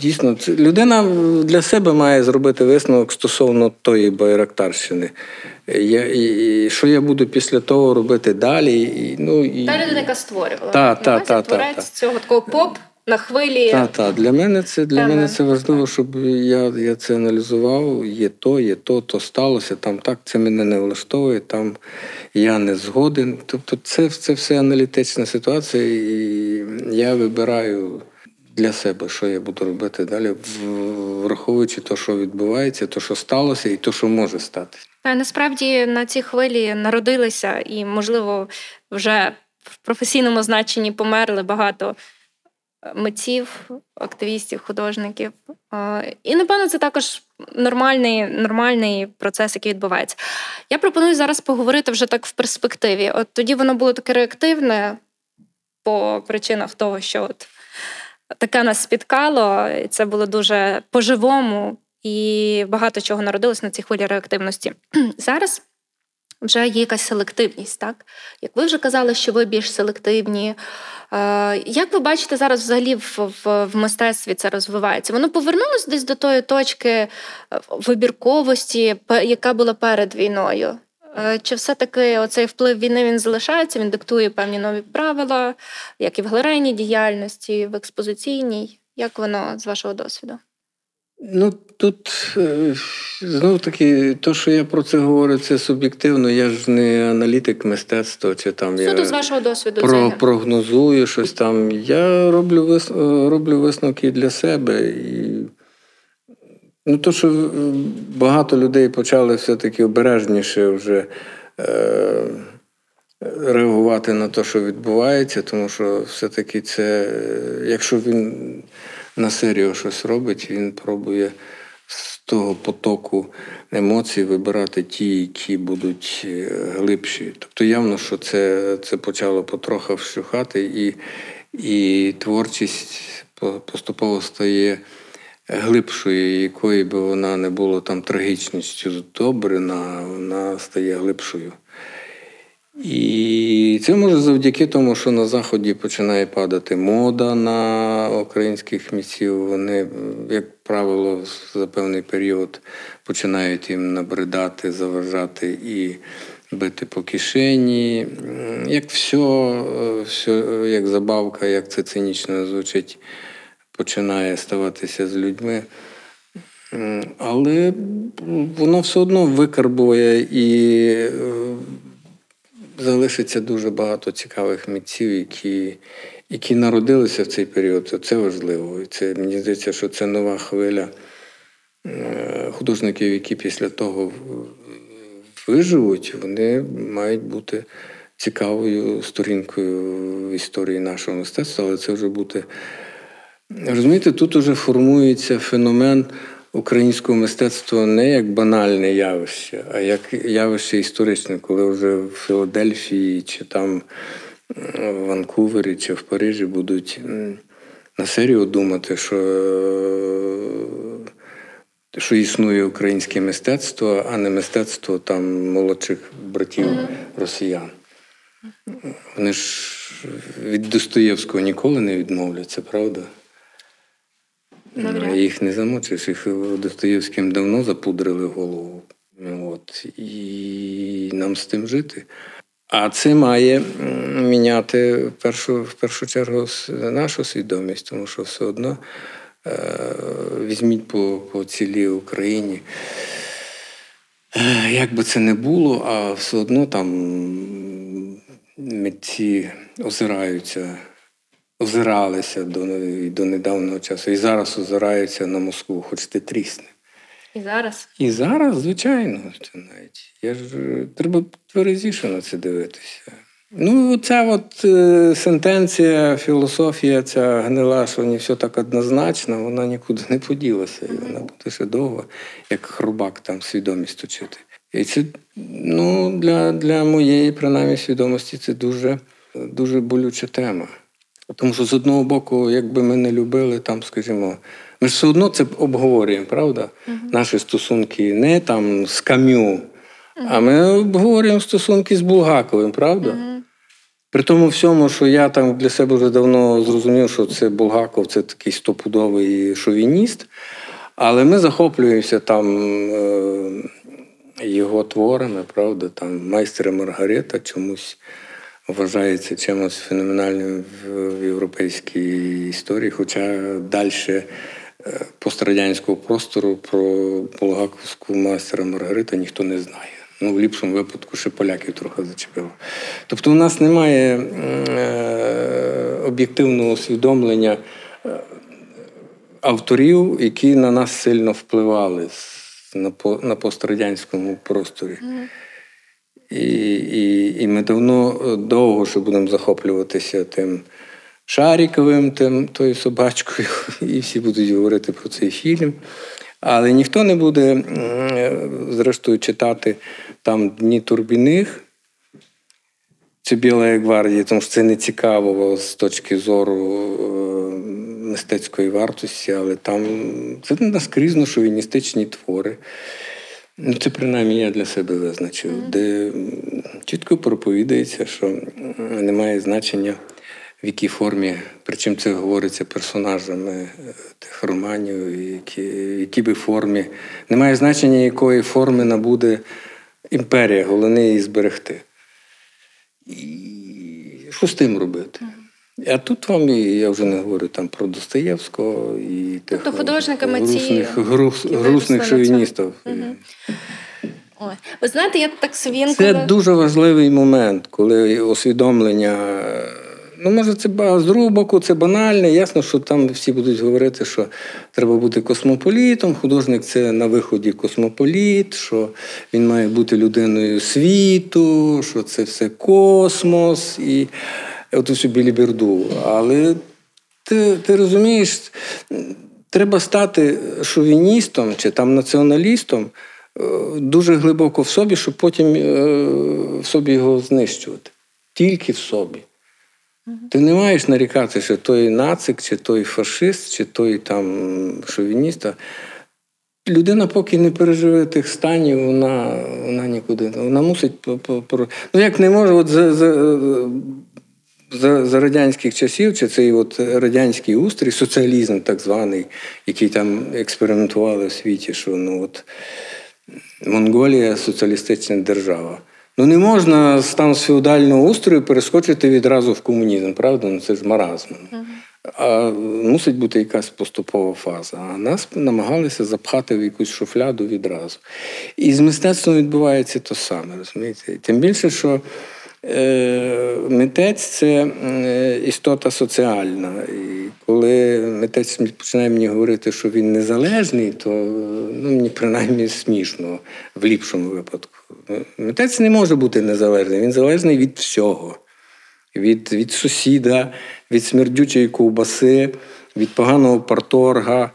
дійсно це людина для себе має зробити висновок стосовно тої байрактарщини. Я, і, Що я буду після того робити далі? І, ну, і... Та людина, яка створювала. Та, та, та, та, та. цього такого поп на хвилі. Так, так. Для мене це для мене це важливо, щоб я я це аналізував. Є то, є то, то сталося. Там так це мене не влаштовує, там я не згоден. Тобто, це це все аналітична ситуація, і я вибираю для себе, що я буду робити далі, враховуючи те, що відбувається, те, що сталося, і те, що може стати. Та насправді на цій хвилі народилися і, можливо, вже в професійному значенні померли багато митців, активістів, художників. І, напевно, це також нормальний нормальний процес, який відбувається. Я пропоную зараз поговорити вже так в перспективі. От тоді воно було таке реактивне по причинах того, що от таке нас спіткало, і це було дуже по-живому, і багато чого народилось на цій хвилі реактивності. Зараз. Вже є якась селективність, так? Як ви вже казали, що ви більш селективні, Е, як ви бачите зараз взагалі в, в, в мистецтві це розвивається? Воно повернулося десь до тої точки е, вибірковості, яка була перед війною? Е, чи все-таки оцей вплив війни він залишається, він диктує певні нові правила, як і в галерейній діяльності, в експозиційній? Як воно з вашого досвіду? Ну, тут е, знов таки, то, що я про це говорю, це суб'єктивно. Я ж не аналітик мистецтва, чи там Суду я з вашого досвіду. про, прогнозую щось там. Я роблю вис, е, роблю висновки для себе. І, ну, то, що багато людей почали все-таки обережніше вже. Е, Реагувати на те, що відбувається, тому що все-таки це, якщо він на серію щось робить, він пробує з того потоку емоцій вибирати ті, які будуть е, глибші. Тобто явно, що це це почало потроху вщухати, і і творчість поступово стає глибшою, якої би вона не була там трагічністю добрена, вона стає глибшою. І це може завдяки тому, що на Заході починає падати мода на українських місців. Вони, як правило, за певний період починають їм набридати, заважати і бити по кишені. Як все, все як забавка, як це цинічно звучить, починає ставатися з людьми. Але воно все одно викарбує і залишиться дуже багато цікавих митців, які які народилися в цей період. Це важливо. І це, Мені здається, що це нова хвиля е, художників, які після того виживуть, вони мають бути цікавою сторінкою в історії нашого мистецтва, але це вже бути. Розумієте, тут уже формується феномен українського мистецтва не як банальне явище, а як явище історичне, коли вже в Філадельфії чи там в Ванкувері чи в Парижі будуть на серію думати, що що існує українське мистецтво, а не мистецтво там молодших братів росіян. Вони ж від Достоєвського ніколи не відмовляться, правда? Навряд. Їх не замочиш, їх Достоєвським давно запудрили голову. От. І нам з тим жити. А це має міняти в першу в першу чергу нашу свідомість, тому що все одно е, візьміть по по цілій Україні. Е, як би це не було, а все одно там митці озираються озиралися до до недавнього часу. І зараз озираються на Москву, хоч ти трісне. І зараз? І зараз, звичайно, це навіть. Я ж треба тверезіше на це дивитися. Ну, ця от е, сентенція, філософія, ця гнила, що не все так однозначно, вона нікуди не поділася. І вона буде ще довго, як хрубак там свідомість точити. І це ну, для для моєї, принаймні, свідомості це дуже, дуже болюча тема. Тому що з одного боку, якби ми не любили, там, скажімо, ми ж все одно це обговорюємо, правда? uh Наші стосунки не там з кам'ю, uh а ми обговорюємо стосунки з Булгаковим, правда? uh При тому всьому, що я там для себе вже давно зрозумів, що це Булгаков це такий стопудовий шовініст, але ми захоплюємося там е- його творами, правда, там майстер Маргарита чомусь вважається чимось феноменальним в європейській історії, хоча далі е, пострадянського простору про Булгаковську майстера Маргарита ніхто не знає. Ну, в ліпшому випадку ще поляків трохи зачепило. Тобто, у нас немає е, об'єктивного усвідомлення е, авторів, які на нас сильно впливали на пострадянському просторі. І і, і ми давно е, довго ще будемо захоплюватися тим Шаріковим, тим тою собачкою, і всі будуть говорити про цей фільм. Але ніхто не буде, е, зрештою, читати там Дні Турбіних. Це Білої гвардії, тому що це не цікаво з точки зору е, мистецької вартості, але там це наскрізно шовіністичні твори. Ну, Це принаймні я для себе визначив, mm-hmm. де чітко проповідається, що немає значення, в якій формі, причому це говориться персонажами е, тих романів, які, в якій би формі. Немає значення, якої форми набуде імперія, головне її зберегти. І що з тим робити? А тут вам і я вже не говорю там про Достоєвського і тих Тобто художниками ці, грустних, грус, які грустних шовіністів. Ой. Ви знаєте, я так собі Це дуже важливий момент, коли усвідомлення. Ну, може, це з другого боку, це банальне. Ясно, що там всі будуть говорити, що треба бути космополітом. Художник це на виході космополіт, що він має бути людиною світу, що це все космос і от всю біліберду. Але ти, ти розумієш, треба стати шовіністом чи там націоналістом е, дуже глибоко в собі, щоб потім е, в собі його знищувати. Тільки в собі. Ти не маєш нарікати, що той нацик, чи той фашист, чи той там шовініст. Людина, поки не переживе тих станів, вона, вона нікуди. Вона мусить Ну, як не може, от за, за, за, за радянських часів, чи цей от радянський устрій, соціалізм так званий, який там експериментували в світі, що ну от Монголія соціалістична держава. Ну не можна з там з феодального устрою перескочити відразу в комунізм, правда? Ну це ж маразм. А мусить бути якась поступова фаза. А нас намагалися запхати в якусь шуфляду відразу. І з мистецтвом відбувається те саме, розумієте? Тим більше, що митець це е, істота соціальна. І коли митець починає мені говорити, що він незалежний, то ну, мені принаймні смішно в ліпшому випадку. Митець не може бути незалежний, він залежний від всього від, від сусіда, від смердючої ковбаси, від поганого парторга, е,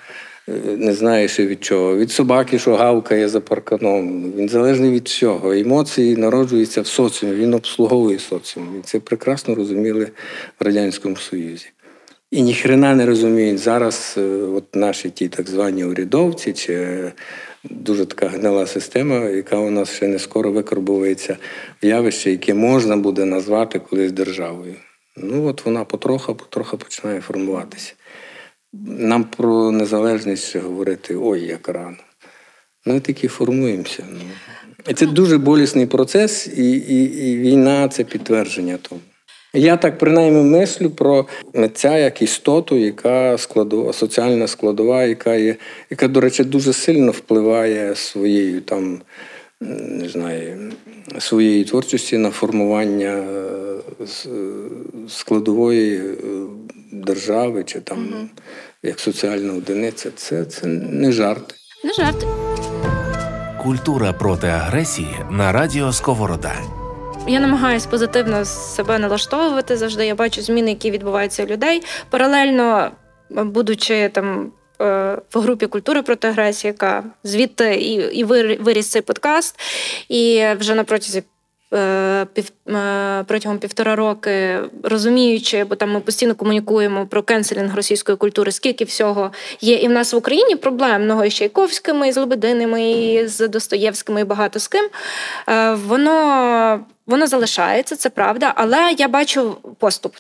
не знаю ще від чого, від собаки, що гавкає за парканом. Він залежний від всього. Емоції народжуються в соціумі, він обслуговує соціум. І це прекрасно розуміли в Радянському Союзі. І ніхрена не розуміють зараз, е, от наші ті так звані урядовці, чи дуже така гнила система, яка у нас ще не скоро викорбується в явище, яке можна буде назвати колись державою. Ну от вона потроха, потроха починає формуватися. Нам про незалежність говорити ой, як рано. Ми таки формуємося. Ну. І це дуже болісний процес, і, і, і війна це підтвердження тому. Я так принаймні мислю про митця як істоту, яка складова, соціальна складова, яка є, яка, до речі, дуже сильно впливає своєю там, не знаю, своєї творчості на формування е, складової е, держави чи там як соціальна одиниця. Це, це не жарт. Не жарт. Культура проти агресії на радіо Сковорода. Я намагаюся позитивно себе налаштовувати завжди. Я бачу зміни, які відбуваються у людей. Паралельно, будучи там е, в групі культури проти агресії, яка звідти і, і виріс цей подкаст. І вже на протязі. Е, е, протягом півтора роки розуміючи, бо там ми постійно комунікуємо про кенселінг російської культури, скільки всього є і в нас в Україні проблемного і з Чайковськими, і з Лебединими, і з Достоєвськими, і багато з ким. Е, Воно, воно залишається, це правда, але я бачу поступ.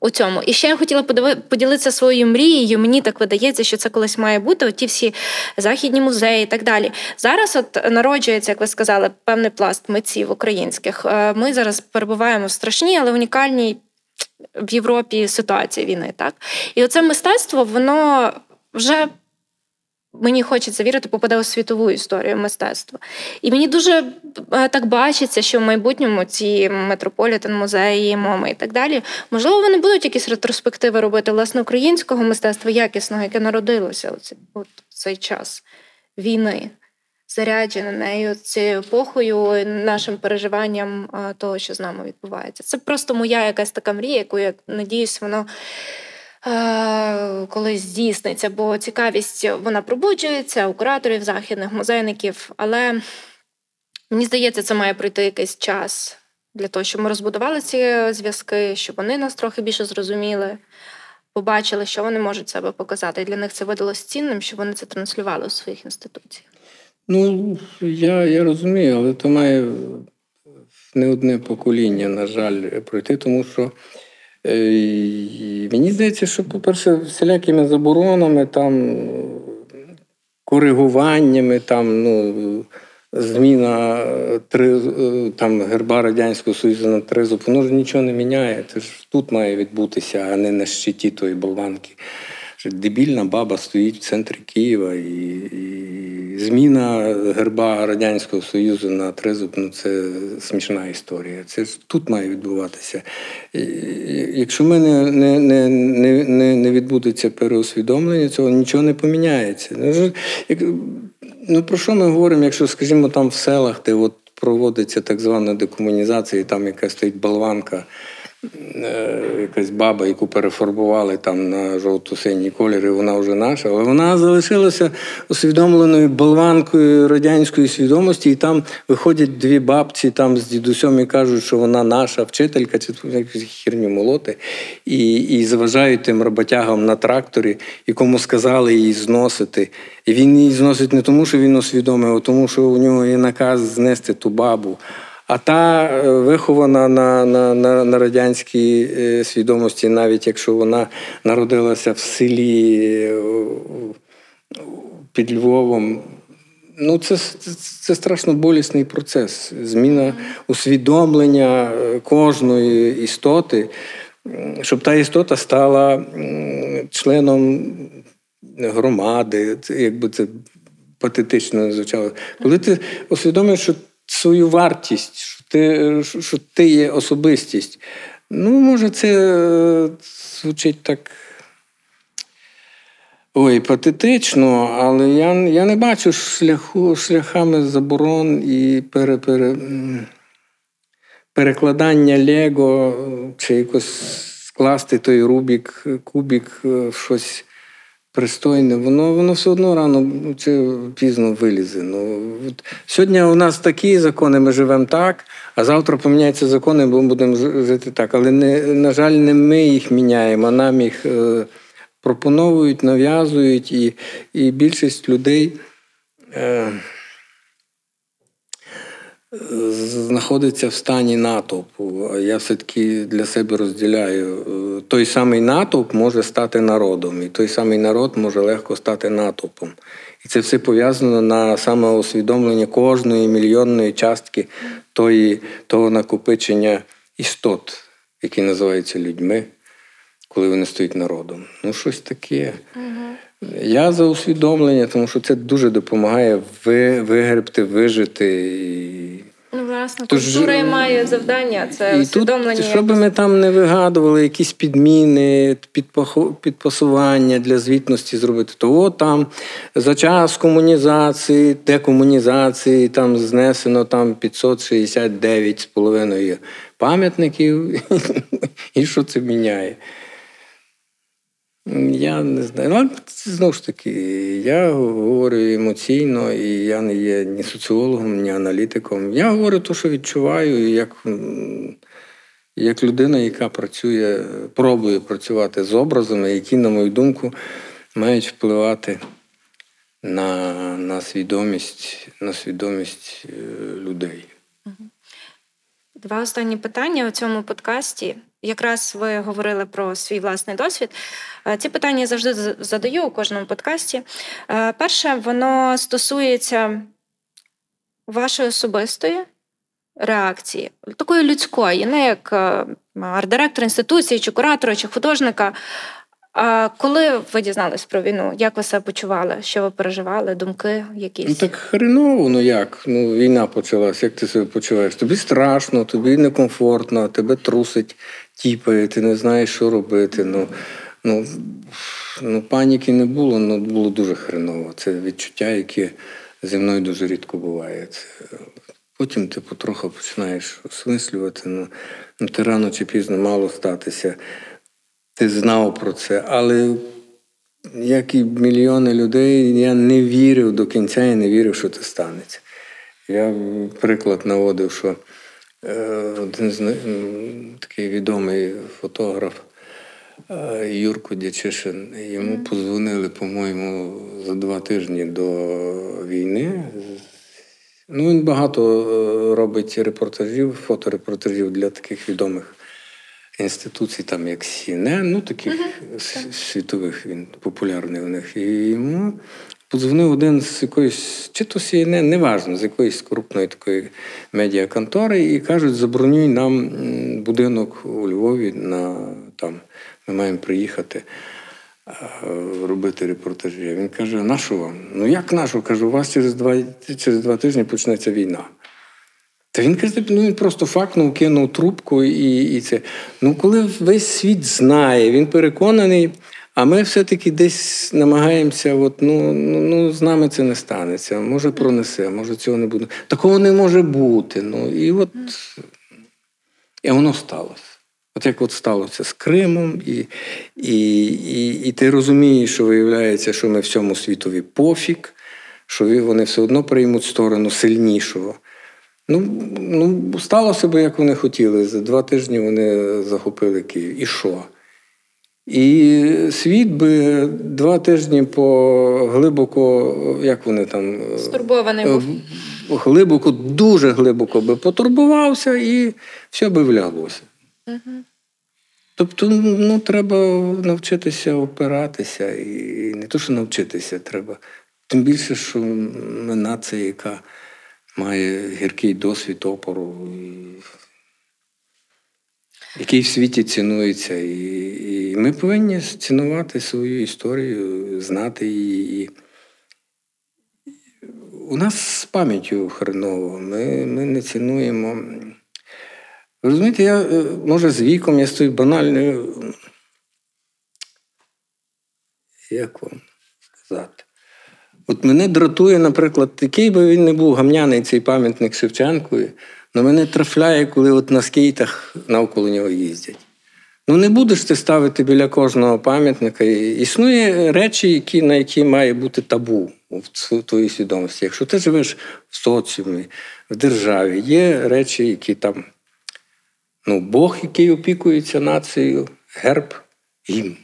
У цьому. І ще я хотіла поділитися своєю мрією. Мені так видається, що це колись має бути. Оті всі західні музеї і так далі. Зараз от народжується, як ви сказали, певний пласт митців українських. Е, Ми зараз перебуваємо в страшній, але унікальній в Європі ситуації війни. Так? І оце мистецтво, воно вже. Мені хочеться вірити, попаде у світову історію мистецтва. І мені дуже е, так бачиться, що в майбутньому ці метрополітен, музеї, моми і так далі, можливо, вони будуть якісь ретроспективи робити власне українського мистецтва якісного, яке народилося у цей, час війни, заряджене нею цією епохою, нашим переживанням е, того, що з нами відбувається. Це просто моя якась така мрія, яку я надіюсь, воно. Е, Колись здійсниться, бо цікавість вона пробуджується у кураторів, західних музейників, але мені здається, це має пройти якийсь час для того, щоб ми розбудували ці зв'язки, щоб вони нас трохи більше зрозуміли, побачили, що вони можуть себе показати. І для них це видалось цінним, щоб вони це транслювали у своїх інституціях. Ну, я, я розумію, але то має не одне покоління, на жаль, пройти, тому що і мені здається, що, по-перше, всілякими заборонами, там, коригуваннями, там, ну, зміна е, три, е, там, герба Радянського Союзу на тризуб, воно ж нічого не міняє. Це ж тут має відбутися, а не на щиті тої болванки. Дебільна баба стоїть в центрі Києва, і, і зміна герба Радянського Союзу на тризуб ну це смішна історія. Це тут має відбуватися. Якщо мене не, не, не, не, не відбудеться переосвідомлення, цього нічого не поміняється. Ну, ну про що ми говоримо, якщо, скажімо, там в селах, де от проводиться так звана декомунізація, і там якась стоїть болванка. Е, якась баба, яку перефарбували там на жовто-синій колір, і вона вже наша, але вона залишилася усвідомленою болванкою радянської свідомості, і там виходять дві бабці там з дідусем і кажуть, що вона наша вчителька, чи якусь херню молоти, і і заважають тим роботягам на тракторі, якому сказали її зносити. І він її зносить не тому, що він усвідомив, а тому, що у нього є наказ знести ту бабу. А та е, вихована на на, на, на радянській е, свідомості, навіть якщо вона народилася в селі е, під Львовом. Ну, це, це це, страшно болісний процес. Зміна усвідомлення кожної істоти, щоб та істота стала членом громади, якби це патетично звучало. Коли ти усвідомиш, що свою вартість, що ти що ти є особистість. Ну, може, це е, звучить так. Ой, патетично, але я я не бачу шляху, шляхами заборон і пере, пере, перекладання Лего чи якось скласти той Рубік, кубік в щось пристойне, воно воно все одно рано чи пізно вилізе. Ну, от, Сьогодні у нас такі закони, ми живемо так, а завтра поміняються закони, бо ми будемо жити так. Але, не, на жаль, не ми їх міняємо, а нам їх е, пропонують, нав'язують, і і більшість людей. Е, знаходиться в стані натовпу. Я все-таки для себе розділяю. Е, той самий натовп може стати народом, і той самий народ може легко стати натовпом. І це все пов'язано на самоусвідомлення кожної мільйонної частки тої, того накопичення істот, які називаються людьми, коли вони стають народом. Ну, щось таке. Угу. Я за усвідомлення, тому що це дуже допомагає вигребти, вижити. І Ну, власне, культура і має завдання. Це і усвідомлення. Тут, Що би ми там не вигадували, якісь підміни, підпасування для звітності зробити, то от там за час комунізації, декомунізації там знесено там 569 з половиною пам'ятників, і що це міняє? Я не знаю. Ну, Знову ж таки, я говорю емоційно, і я не є ні соціологом, ні аналітиком. Я говорю те, що відчуваю, як як людина, яка працює, пробує працювати з образами, які, на мою думку, мають впливати на на свідомість, на свідомість е, людей. Два останні питання у цьому подкасті. Якраз ви говорили про свій власний досвід. Е, ці питання я завжди задаю у кожному подкасті. Е, перше, воно стосується вашої особистої реакції, такої людської, не як е, арт-директор інституції, чи куратора, чи художника. А коли ви дізнались про війну, як ви себе почували? Що ви переживали? Думки якісь? Ну так хреново, ну як? Ну війна почалась. Як ти себе почуваєш? Тобі страшно, тобі некомфортно, тебе трусить, тіпає, ти не знаєш, що робити. Ну ну, ну паніки не було, ну було дуже хреново. Це відчуття, яке зі мною дуже рідко буває. Це... Потім ти потроху починаєш осмислювати. Ну, ну ти рано чи пізно мало статися ти знав про це. Але як і мільйони людей, я не вірив до кінця і не вірив, що це станеться. Я приклад наводив, що один з такий відомий фотограф е, Юрко Дячишин, йому позвонили, по-моєму, за два тижні до війни. Ну, Він багато е, робить репортажів, фоторепортажів для таких відомих інституцій, там як CNN, ну таких uh-huh. світових він популярний у них. І йому подзвонив один з якоїсь, чи то CNN, неважно, з якоїсь крупної такої медіаконтори, і кажуть, забронюй нам будинок у Львові на там, ми маємо приїхати. Робити репортажі. Він каже: нашу вам? Ну як нашу? Кажу, у вас через два через два тижні почнеться війна. Та він каже, ну він просто факнув, кинув трубку і і це. Ну, коли весь світ знає, він переконаний, а ми все-таки десь намагаємося, от, ну, ну, ну, з нами це не станеться. Може, пронесе, може цього не буде. Такого не може бути. Ну, І от і воно сталося. От як от сталося з Кримом, і і, і, і ти розумієш, що виявляється, що ми всьому світові пофіг, що вони все одно приймуть сторону сильнішого. Ну, ну, сталося би, як вони хотіли. За два тижні вони захопили Київ. І що? І світ би два тижні по глибоко, як вони там стурбований був. Глибоко, дуже глибоко би потурбувався і все би вляглося. Угу. Тобто, ну, треба навчитися опиратися. І не то, що навчитися, треба. Тим більше, що ми нація, яка має гіркий досвід опору, який в світі цінується. І і ми повинні цінувати свою історію, знати її. У нас з пам'яттю хреново. Ми, ми не цінуємо. Розумієте, я, е, може, з віком я стою банальною. Як вам сказати? От мене дратує, наприклад, який би він не був гамняний цей пам'ятник Шевченкові, але мене трафляє, коли от на скейтах навколо нього їздять. Ну, не будеш ти ставити біля кожного пам'ятника. Існує речі, які, на які має бути табу в твоїй свідомості. Якщо ти живеш в соціумі, в державі, є речі, які там ну, Бог, який опікується нацією, герб їм.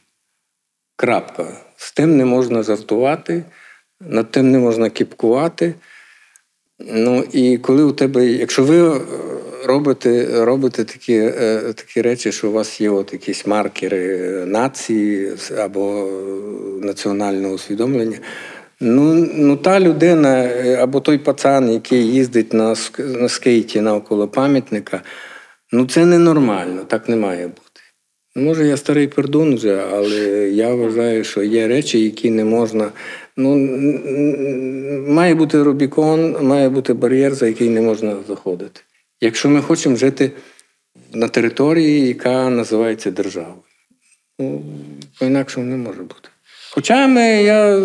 Крапка. З тим не можна жартувати над тим не можна кіпкувати. Ну і коли у тебе, якщо ви е, робите робите такі е, такі речі, що у вас є от якісь маркери нації або національного усвідомлення, ну ну та людина е, або той пацан, який їздить на на скейті навколо пам'ятника, ну це ненормально, так не має бути. Може, я старий пердун вже, але я вважаю, що є речі, які не можна. Ну, Має бути Рубікон, має бути бар'єр, за який не можна заходити. Якщо ми хочемо жити на території, яка називається державою. Ну, по-інакшому не може бути. Хоча ми, я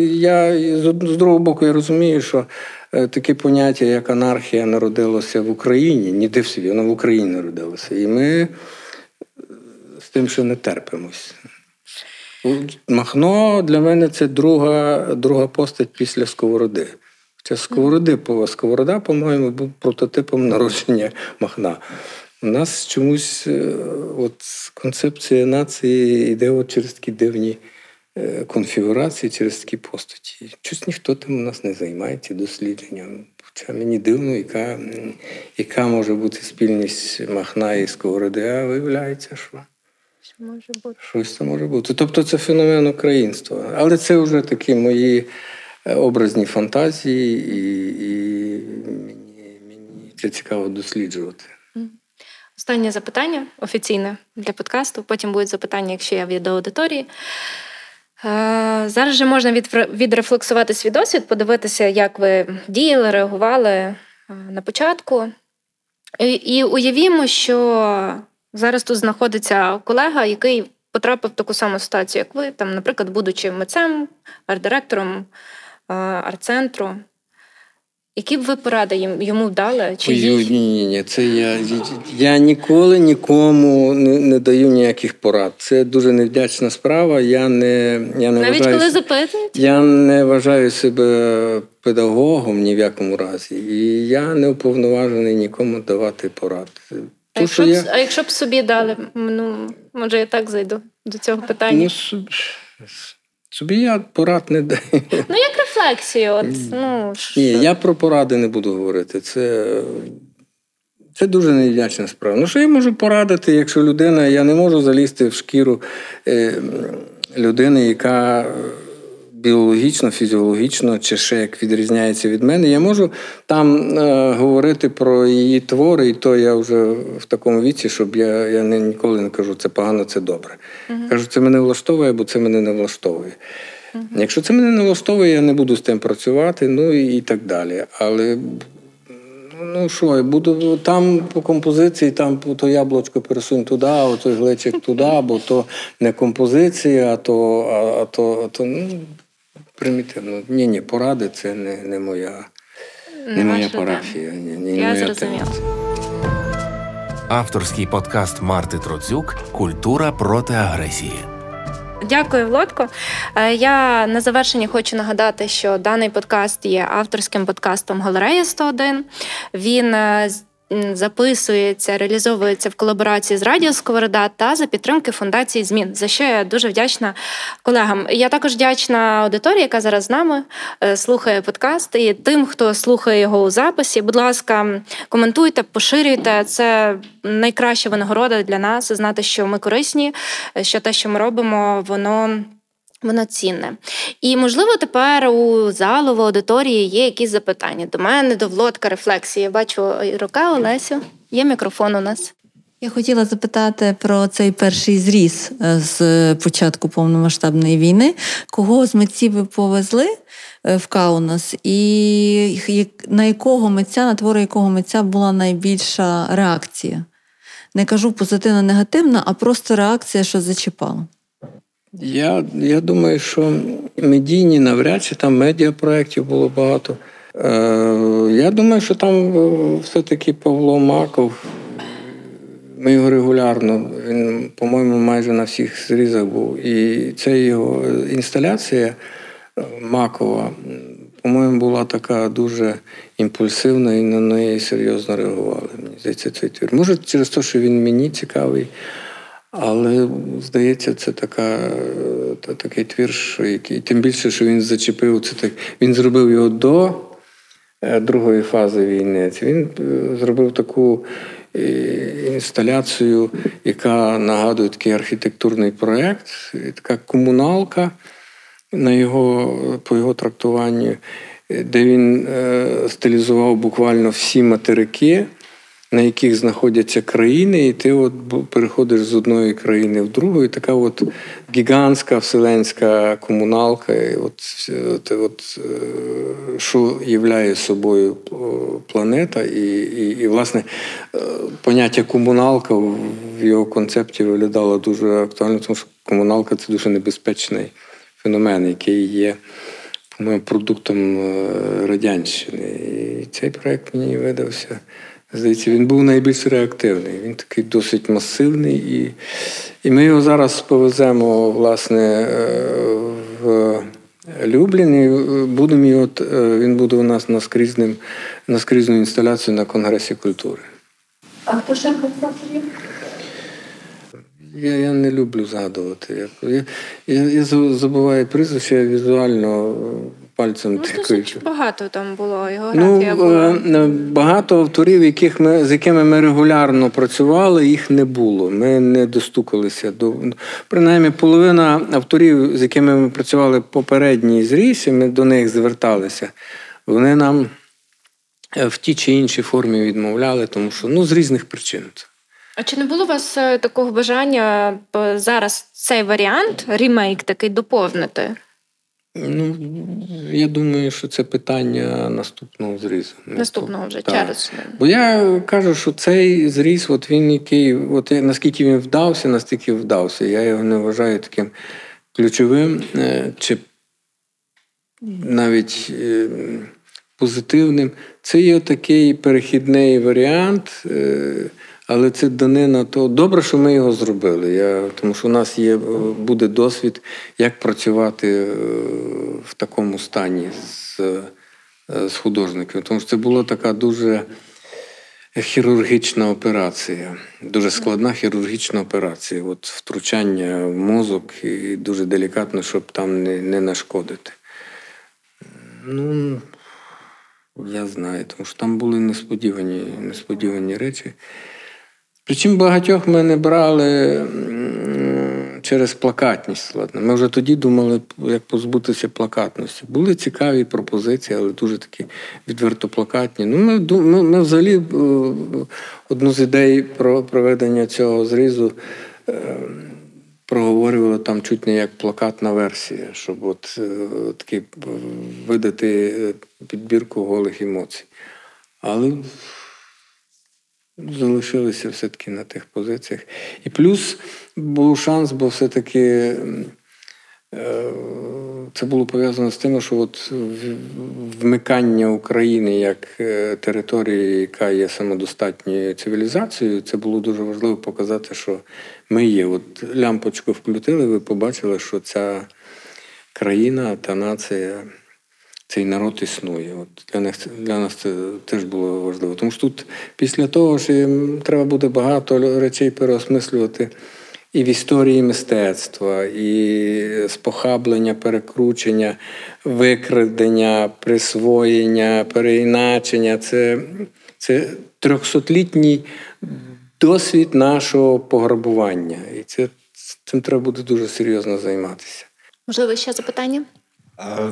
я з другого боку я розумію, що е, таке поняття, як анархія, народилося в Україні, ніде в світі, воно в Україні народилося. І ми з тим, що не терпимось. Махно для мене це друга друга постать після Сковороди. Хоча Сковороди, Сковорода, по-моєму, був прототипом народження Махна. У нас чомусь е, от концепція нації йде от через такі дивні е, конфігурації, через такі постаті. Щось ніхто тим у нас не займається дослідженням. Хоча мені дивно, яка яка може бути спільність Махна і Сковороди, а виявляється, що може бути. Щось це може бути. Тобто це феномен українства. Але це вже такі мої е, образні фантазії, і і мені, мені це цікаво досліджувати. Останнє запитання офіційне для подкасту. Потім будуть запитання, якщо я від аудиторії. Е, зараз же можна відрефлексувати свій досвід, подивитися, як ви діяли, реагували е, на початку. І уявімо, що Зараз тут знаходиться колега, який потрапив в таку саму ситуацію, як ви, там, наприклад, будучи митцем, арт-директором арт-центру. Які б ви поради йому дали? Чи Ой, ні, ні, ні, це я я ніколи нікому не не даю ніяких порад. Це дуже невдячна справа. Я не я не навіть вважаю, коли запитують? Я не вважаю себе педагогом ні в якому разі, і я не уповноважений нікому давати порад. А якщо, б, я... а якщо б собі дали, ну може я так зайду до цього питання. Ну, собі, собі я порад не даю. Ну, як рефлексію. От, ну, Ні, я про поради не буду говорити. Це це дуже невдячна справа. Ну, що я можу порадити, якщо людина, я не можу залізти в шкіру е, людини, яка біологічно, фізіологічно, чи ще як відрізняється від мене. Я можу там е, говорити про її твори, і то я вже в такому віці, щоб я я не, ніколи не кажу, це погано, це добре. Uh-huh. Кажу, це мене влаштовує, бо це мене не влаштовує. Uh-huh. Якщо це мене не влаштовує, я не буду з тим працювати, ну і, і так далі. Але Ну що, я буду там по композиції, там то яблучко пересунь туди, а той глечик туди, бо то не композиція, а то а, а то, а то ну, примітивно. Ні, ні, поради це не не моя не, не моя парафія. Ні, ні, Я зрозуміла. Авторський подкаст Марти Троцюк Культура проти агресії. Дякую, Володко. Е, я на завершення хочу нагадати, що даний подкаст є авторським подкастом Галерея 101. Він е, записується, реалізовується в колаборації з Радіо Сковорода та за підтримки фундації змін, за що я дуже вдячна колегам. Я також вдячна аудиторії, яка зараз з нами е, слухає подкаст, і тим, хто слухає його у записі. Будь ласка, коментуйте, поширюйте. Це найкраща винагорода для нас знати, що ми корисні, що те, що ми робимо, воно. Воно цінне. І, можливо, тепер у залу в аудиторії є якісь запитання до мене, до Влодка, рефлексії. Я бачу рука Олесю. Є мікрофон у нас. Я хотіла запитати про цей перший зріз е, з початку повномасштабної війни. Кого з митців ви повезли е, в Каунас, і на якого митця, на твори якого митця була найбільша реакція? Не кажу позитивна, негативна, а просто реакція, що зачіпало. Я я думаю, що медійні навряд чи там медіапроєктів було багато. Е, Я думаю, що там е, все-таки Павло Маков. Ми його регулярно, він, по-моєму, майже на всіх зрізах був. І це його інсталяція е, Макова, по-моєму, була така дуже імпульсивна і на неї серйозно реагували. Мені здається, цей твір. Може, через те, що він мені цікавий. Але здається, це така, та, такий твір, що який тим більше, що він зачепив це так. Він зробив його до е, другої фази війни. Він е, зробив таку е, інсталяцію, яка нагадує такий архітектурний проєкт, така комуналка на його, по його трактуванню, де він стилізував буквально всі материки на яких знаходяться країни, і ти от переходиш з одної країни в другу, і така от гігантська вселенська комуналка, і от, от, от е, що являє собою планета, і, і, і, власне, е, поняття комуналка в його концепті виглядало дуже актуально, тому що комуналка це дуже небезпечний феномен, який є. По-моєму, продуктом е, радянщини. І цей проект мені видався Здається, він був найбільш реактивний. Він такий досить масивний, і і ми його зараз повеземо власне е, в Люблін. і будемо його, е, Він буде у нас на скрізну інсталяцію на Конгресі культури. А хто ще є? Я я не люблю згадувати. Я я, я забуваю прізвище, я візуально пальцем ну, тикаю. Багато там було його графія ну, була. Е, багато авторів, яких ми, з якими ми регулярно працювали, їх не було. Ми не достукалися до. Принаймні, половина авторів, з якими ми працювали попередній зріз, ми до них зверталися. Вони нам е, в тій чи іншій формі відмовляли, тому що ну, з різних причин. А чи не було у вас е, такого бажання зараз цей варіант, ремейк такий доповнити? Ну, я думаю, що це питання наступного зрізу. Наступного вже так. через. Бо я кажу, що цей зріз, от він який, от наскільки він вдався, настільки вдався. Я його не вважаю таким ключовим е, чи навіть е, позитивним. Це є такий перехідний варіант. Е, але це данина, то добре, що ми його зробили. Я, Тому що у нас є, буде досвід, як працювати е, в такому стані з е, з художниками. Тому що це була така дуже хірургічна операція, дуже складна хірургічна операція. От Втручання в мозок і дуже делікатно, щоб там не не нашкодити. Ну, я знаю, тому що там були несподівані, несподівані речі. Причому багатьох ми не брали через плакатність складно. Ми вже тоді думали, як позбутися плакатності. Були цікаві пропозиції, але дуже такі відверто плакатні. Ну, ми, ми, ми взагалі е, одну з ідей про проведення цього зрізу е, проговорювали там чуть не як плакатна версія, щоб от е, таки видати підбірку голих емоцій. Але залишилися все-таки на тих позиціях. І плюс був шанс, бо все-таки е, це було пов'язано з тим, що от вмикання України як е, території, яка є самодостатньою цивілізацією, це було дуже важливо показати, що ми є. От лямпочку вкрутили, ви побачили, що ця країна та нація цей народ існує. От для них для нас це теж було важливо. Тому що тут після того ж треба буде багато речей переосмислювати і в історії мистецтва, і спохаблення, перекручення, викрадення, присвоєння, переіначення. Це, це трьохсотлітній досвід нашого пограбування. І це, цим треба буде дуже серйозно займатися. Можливо, ще запитання?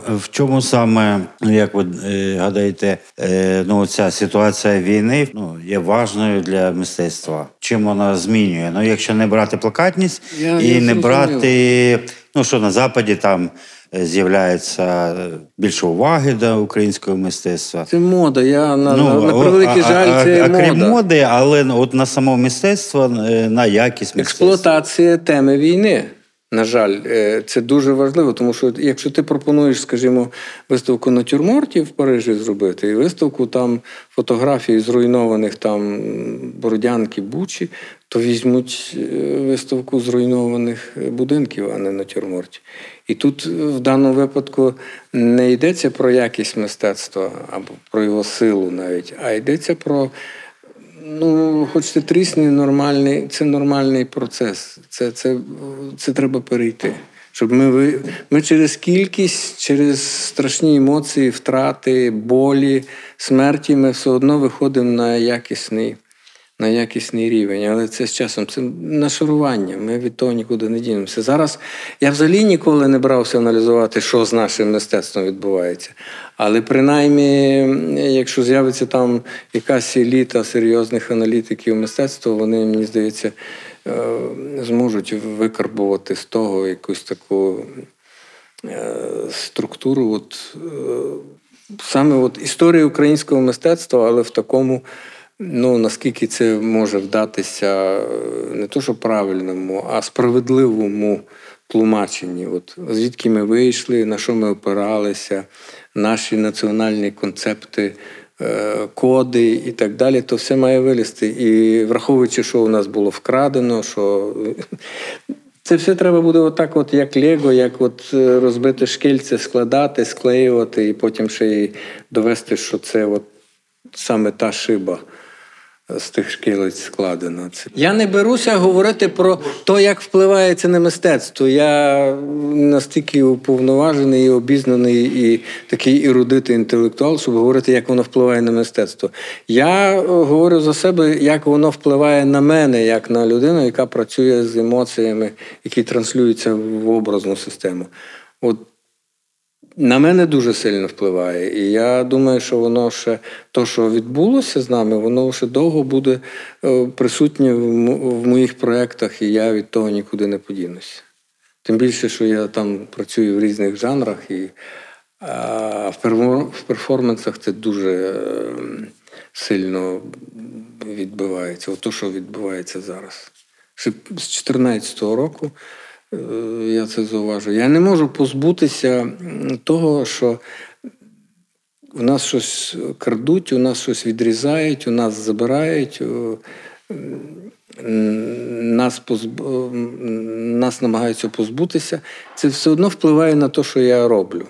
В чому саме, ну, як ви е, гадаєте, е, ну ця ситуація війни ну, є важною для мистецтва? Чим вона змінює? Ну, якщо не брати плакатність Я- і я не брати, ну що на Западі там е, з'являється більше уваги до українського мистецтва. Це мода. Я на, на, на Ну, превеликий жаль, а, це а, мода. крім моди, але ну, от на само мистецтво, на якість мистецтва. Експлуатація теми війни. На жаль, е, це дуже важливо, тому що якщо ти пропонуєш, скажімо, виставку натюрмортів в Парижі зробити, і виставку там фотографій зруйнованих там Бородянки, Бучі, то візьмуть е, виставку зруйнованих будинків, а не натюрмортів. І тут в даному випадку не йдеться про якість мистецтва або про його силу навіть, а йдеться про Ну, хочете трісні, нормальний, це нормальний процес. Це, це, це треба перейти. Щоб ми, ми через кількість, через страшні емоції, втрати, болі, смерті, ми все одно виходимо на якісний, на якісний рівень. Але це з часом це нашарування. Ми від того нікуди не дінемося. Зараз я взагалі ніколи не брався аналізувати, що з нашим мистецтвом відбувається. Але принаймні, якщо з'явиться там якась еліта серйозних аналітиків мистецтва, вони, мені здається, е, зможуть викарбувати з того якусь таку е, структуру. От, е, саме от історія українського мистецтва, але в такому, ну наскільки це може вдатися е, не то, що правильному, а справедливому тлумаченні. От, звідки ми вийшли, на що ми опиралися, наші національні концепти. е, Коди і так далі, то все має вилізти. І враховуючи, що у нас було вкрадено, що це все треба буде отак, от як Лего, як от е, розбити шкільце, складати, склеювати, і потім ще й довести, що це от саме та шиба з тих шкілець складена. Це- Я не беруся говорити про те, як впливає це на мистецтво. Я настільки уповноважений і обізнаний, і такий ерудитий інтелектуал, щоб говорити, як воно впливає на мистецтво. Я говорю за себе, як воно впливає на мене, як на людину, яка працює з емоціями, які транслюються в образну систему. От на мене дуже сильно впливає. І я думаю, що воно ще то, що відбулося з нами, воно ще довго буде е, присутнє в, моїх проєктах, і я від того нікуди не подінуся. Тим більше, що я там працюю в різних жанрах, і а, в, перформансах це дуже е, сильно відбивається. Ото, що відбувається зараз. Ще з 2014 року я це зауважу. Я не можу позбутися того, що у нас щось крадуть, у нас щось відрізають, у нас забирають. Нас, позб... нас намагаються позбутися, це все одно впливає на те, що я роблю.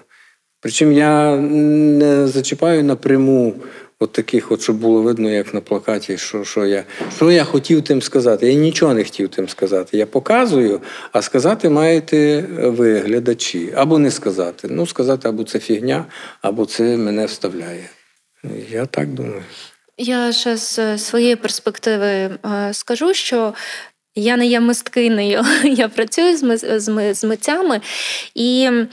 Причому я не зачіпаю напряму от таких, от, щоб було видно, як на плакаті, що, що, я, що я хотів тим сказати. Я нічого не хотів тим сказати. Я показую, а сказати маєте ви, глядачі, або не сказати. Ну, сказати, або це фігня, або це мене вставляє. Я так думаю. Я ще з своєї перспективи е, скажу, що Я не є мисткинею, я працюю з митцями. І Е,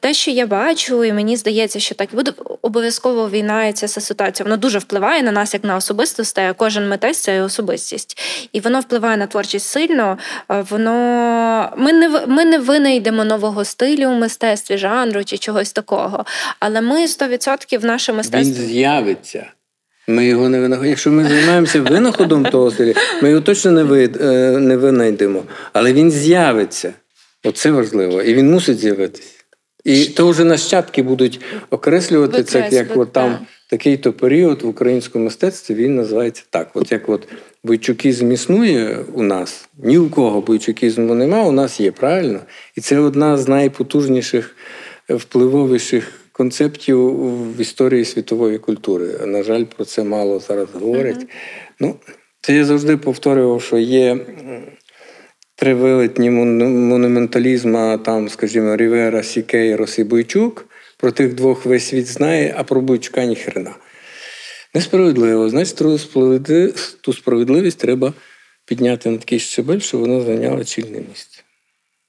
те, що я бачу, і мені здається, що так буде обов'язково війна і ця ситуація. Воно дуже впливає на нас, як на особистостей. Кожен митець це особистість, і воно впливає на творчість сильно. Воно ми не ми не винайдемо нового стилю у мистецтві, жанру чи чогось такого. Але ми 100% наше мистецтво Він з'явиться. Ми його не винаходимо. Якщо ми займаємося винаходом того стилю, ми його точно не ви, е, не винайдемо. Але він з'явиться. Оце важливо. І він мусить з'явитися. І то вже нащадки будуть окреслювати це, як от там такий-то період в українському мистецтві він називається так. От як от бойчукізм існує у нас, ні у кого бойчукізму немає, у нас є, правильно? І це одна з найпотужніших, впливовіших концептів в історії світової культури. На жаль, про це мало зараз говорять. Uh-huh. Ну, Це я завжди повторював, що є три велетні монументалізма, там, скажімо, Рівера, Сікейрос і Бойчук. Про тих двох весь світ знає, а про Бойчука ні хрена. Несправедливо. Значить, ту справедливість треба підняти на такий щабель, щоб вона зайняла чільне місце.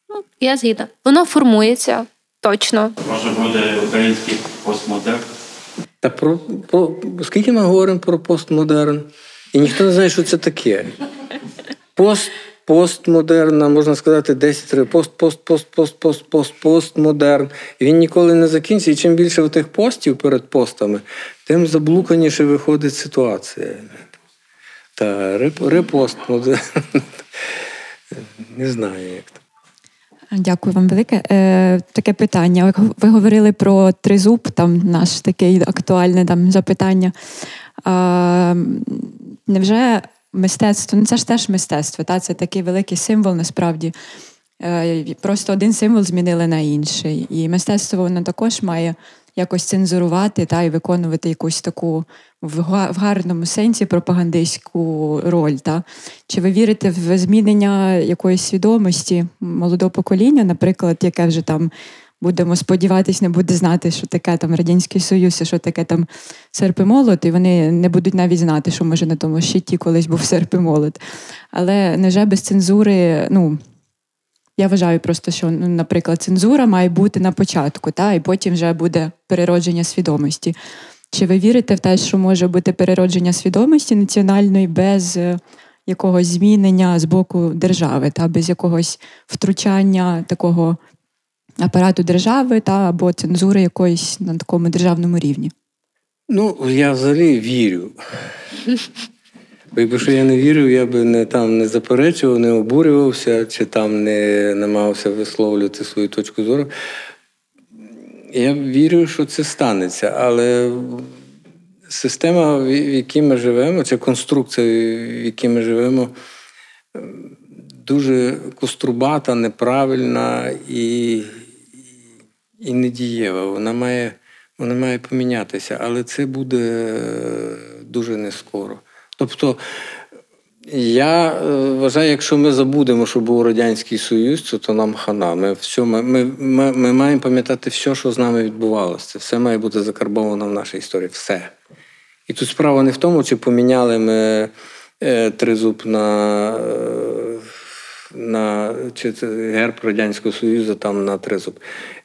Ну, Я згідна. Воно формується точно. Може буде український постмодерн. Та про, про скільки ми говоримо про постмодерн? І ніхто не знає, що це таке. Пост постмодерна, можна сказати, 10 років, пост, пост, пост, пост, пост, пост, постмодерн. І він ніколи не закінчиться. І чим більше тих постів перед постами, тим заблуканіше виходить ситуація. Та репостмодерн. Не знаю, як то. Дякую вам велике. Е, Таке питання. Ви говорили про тризуб, там наш таке актуальне там запитання. Е, Невже мистецтво, ну це ж теж мистецтво, та це такий великий символ, насправді. Е, просто один символ змінили на інший. І мистецтво воно також має якось цензурувати та і виконувати якусь таку в гарному сенсі пропагандистську роль. Та? Чи ви вірите в змінення якоїсь свідомості молодого покоління, наприклад, яке вже там будемо сподіватись, не буде знати, що таке там Радянський Союз, і що таке там серп і молот, і вони не будуть навіть знати, що може на тому щиті колись був серп і молот. Але невже без цензури, ну. Я вважаю просто, що, ну, наприклад, цензура має бути на початку, та, і потім вже буде переродження свідомості. Чи ви вірите в те, що може бути переродження свідомості національної без е, якогось змінення з боку держави, та без якогось втручання такого апарату держави та або цензури якоїсь на такому державному рівні? Ну, я взагалі вірю. Бо якби що я не вірив, я би не там не заперечував, не обурювався, чи там не намагався висловлювати свою точку зору. Я вірю, що це станеться, але система, в якій ми живемо, чи конструкція, в якій ми живемо, дуже кострубата, неправильна і і недієва. Вона має вона має помінятися, але це буде дуже не скоро. Тобто я е, вважаю, якщо ми забудемо, що був Радянський Союз, то, нам хана. Ми все, ми, ми, ми, ми маємо пам'ятати все, що з нами відбувалося. Це все має бути закарбовано в нашій історії. Все. І тут справа не в тому, чи поміняли ми е, тризуб на е, на чи це герб Радянського Союзу там на тризуб.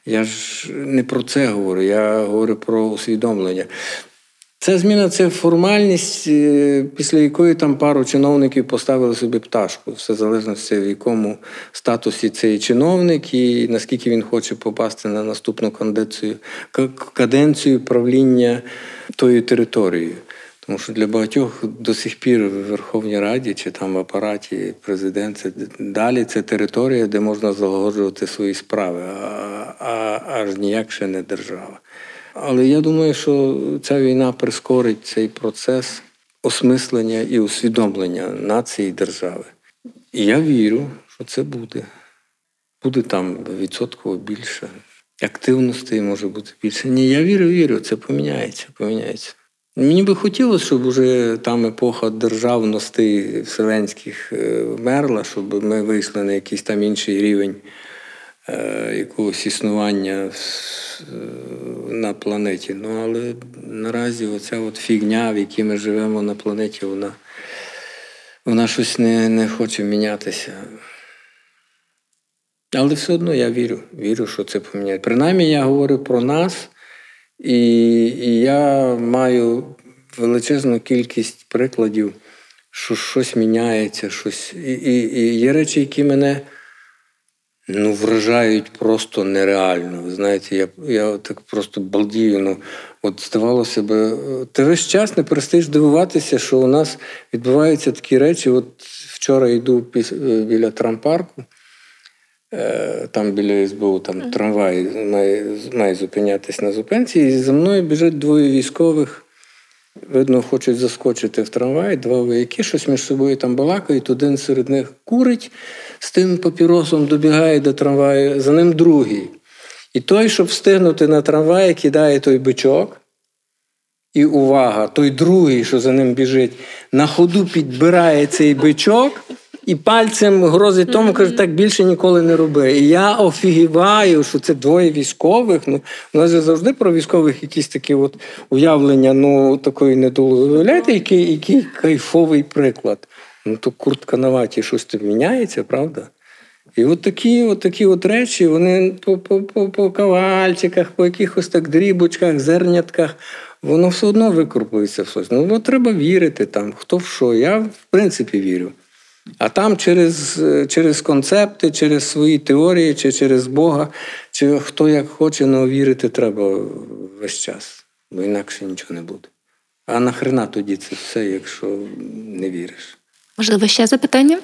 Я ж не про це говорю, я говорю про усвідомлення. Ця зміна це формальність, е, після якої там пару чиновників поставили собі пташку. Все залежності, в якому статусі цей чиновник і наскільки він хоче попасти на наступну каденцію, каденцію правління тою територією. Тому що для багатьох до сих пір в Верховній Раді чи там в апараті президента далі це територія, де можна залагоджувати свої справи, а, а аж ніяк ще не держава. Але я думаю, що ця війна прискорить цей процес осмислення і усвідомлення нації і держави. І я вірю, що це буде. Буде там відсотково більше. Активностей може бути більше. Ні, я вірю, вірю, це поміняється, поміняється. Мені би хотілося, щоб вже там епоха державностей вселенських е, вмерла, щоб ми вийшли на якийсь там інший рівень е, якогось існування е, на планеті. Ну, але наразі оця от фігня, в якій ми живемо на планеті, вона вона щось не, не хоче мінятися. Але все одно я вірю, вірю, що це поміняє. Принаймні, я говорю про нас, і, і я маю величезну кількість прикладів, що щось міняється, щось. І, і, і є речі, які мене ну, вражають просто нереально. Ви знаєте, я я так просто балдію. Ну, от здавалося би, ти весь час не перестаєш дивуватися, що у нас відбуваються такі речі. От вчора йду біля трампарку. Е, там біля СБУ там трамвай має має зупинятись на зупинці, і за мною біжать двоє військових. Видно, хочуть заскочити в трамвай, два вояки, щось між собою там балакають, один серед них курить, з тим папіросом добігає до трамваю, за ним другий. І той, щоб встигнути на трамвай, кидає той бичок. І увага, той другий, що за ним біжить, на ходу підбирає цей бичок і пальцем грозить тому, каже, так більше ніколи не роби. І я офігіваю, що це двоє військових. Ну, У нас же завжди про військових якісь такі от уявлення ну, такої недолуги. Виявляєте, який який кайфовий приклад. Ну, то куртка на ваті щось там міняється, правда? І от такі от такі от речі, вони по по, по, по кавальчиках, по якихось так дрібочках, зернятках, воно все одно викорпується в щось. Ну, треба вірити там, хто в що. Я в принципі вірю. А там через через концепти, через свої теорії, чи через Бога, чи хто як хоче, але ну, вірити треба весь час, бо інакше нічого не буде. А нахрена тоді це все, якщо не віриш? Можливо, ще запитання?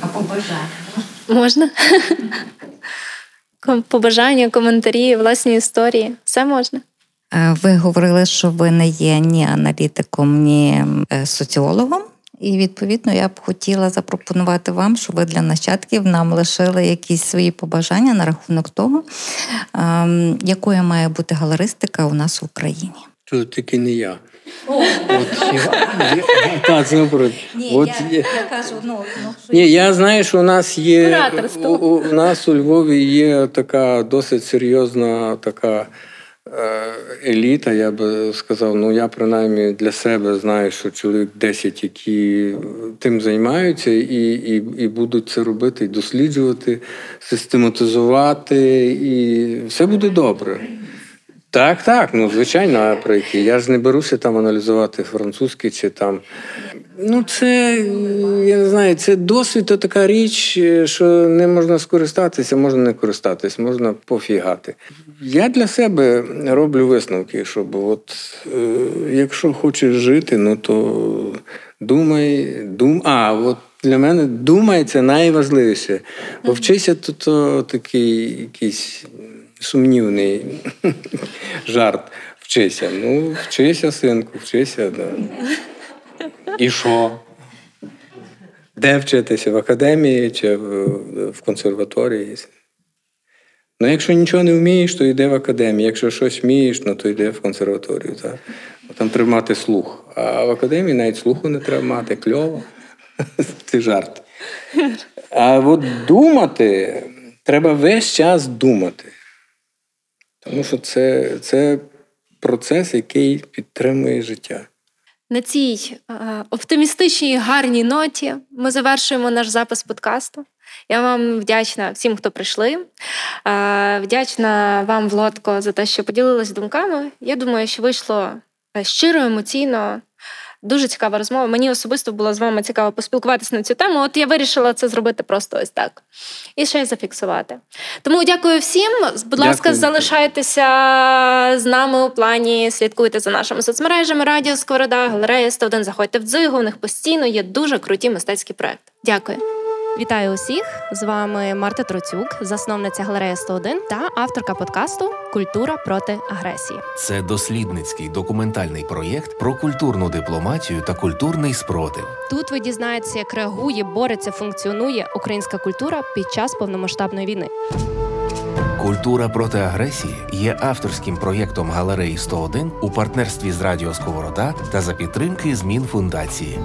А побажання? Можна? Побажання, коментарі, власні історії. Все можна. Е, ви говорили, що ви не є ні аналітиком, ні е, соціологом. І відповідно я б хотіла запропонувати вам, щоб ви для нащадків нам лишили якісь свої побажання на рахунок того, ем, якою має бути галеристика у нас в Україні. Тут тільки не я. Ні, я знаю, що у нас є у, у нас у Львові є така досить серйозна така еліта, я би сказав, ну я принаймні для себе знаю, що чоловік 10, які тим займаються, і і, і будуть це робити, і досліджувати, систематизувати, і все буде добре. Так, так, ну звичайно, про які. Я ж не беруся там аналізувати французький чи там. Ну, це я не знаю, це досвід то така річ, що не можна скористатися, можна не користатись, можна пофігати. Я для себе роблю висновки, щоб от е, якщо хочеш жити, ну то думай, дум. А, от для мене думай це найважливіше. Бо вчися, то, то такий якийсь сумнівний жарт. Вчися. Ну, вчися, синку, вчися. Да. І що? Де вчитися? В академії чи в консерваторії? Ну, якщо нічого не вмієш, то йди в академію. Якщо щось вмієш, ну то йди в консерваторію. Так? Там треба мати слух. А в академії навіть слуху не треба мати, кльово. Це жарт. А от думати, треба весь час думати. Тому що це, це процес, який підтримує життя. На цій е, оптимістичній гарній ноті ми завершуємо наш запис подкасту. Я вам вдячна всім, хто прийшли. Е, вдячна вам, Влодко, за те, що поділилась думками. Я думаю, що вийшло е, щиро, емоційно. Дуже цікава розмова. Мені особисто було з вами цікаво поспілкуватися на цю тему. От я вирішила це зробити просто ось так. І ще й зафіксувати. Тому дякую всім. Будь ласка, дякую. залишайтеся з нами у плані, слідкуйте за нашими соцмережами, Радіо Сковорода, Галерея 101. Заходьте в дзигу. У них постійно є дуже круті мистецькі проекти. Дякую. Вітаю усіх! З вами Марта Троцюк, засновниця галерея 101 та авторка подкасту Культура проти агресії. Це дослідницький документальний проєкт про культурну дипломатію та культурний спротив. Тут ви дізнаєтеся, як реагує, бореться, функціонує українська культура під час повномасштабної війни. Культура проти агресії є авторським проєктом галереї 101 у партнерстві з Радіо Сковорода та за підтримки змін фундації.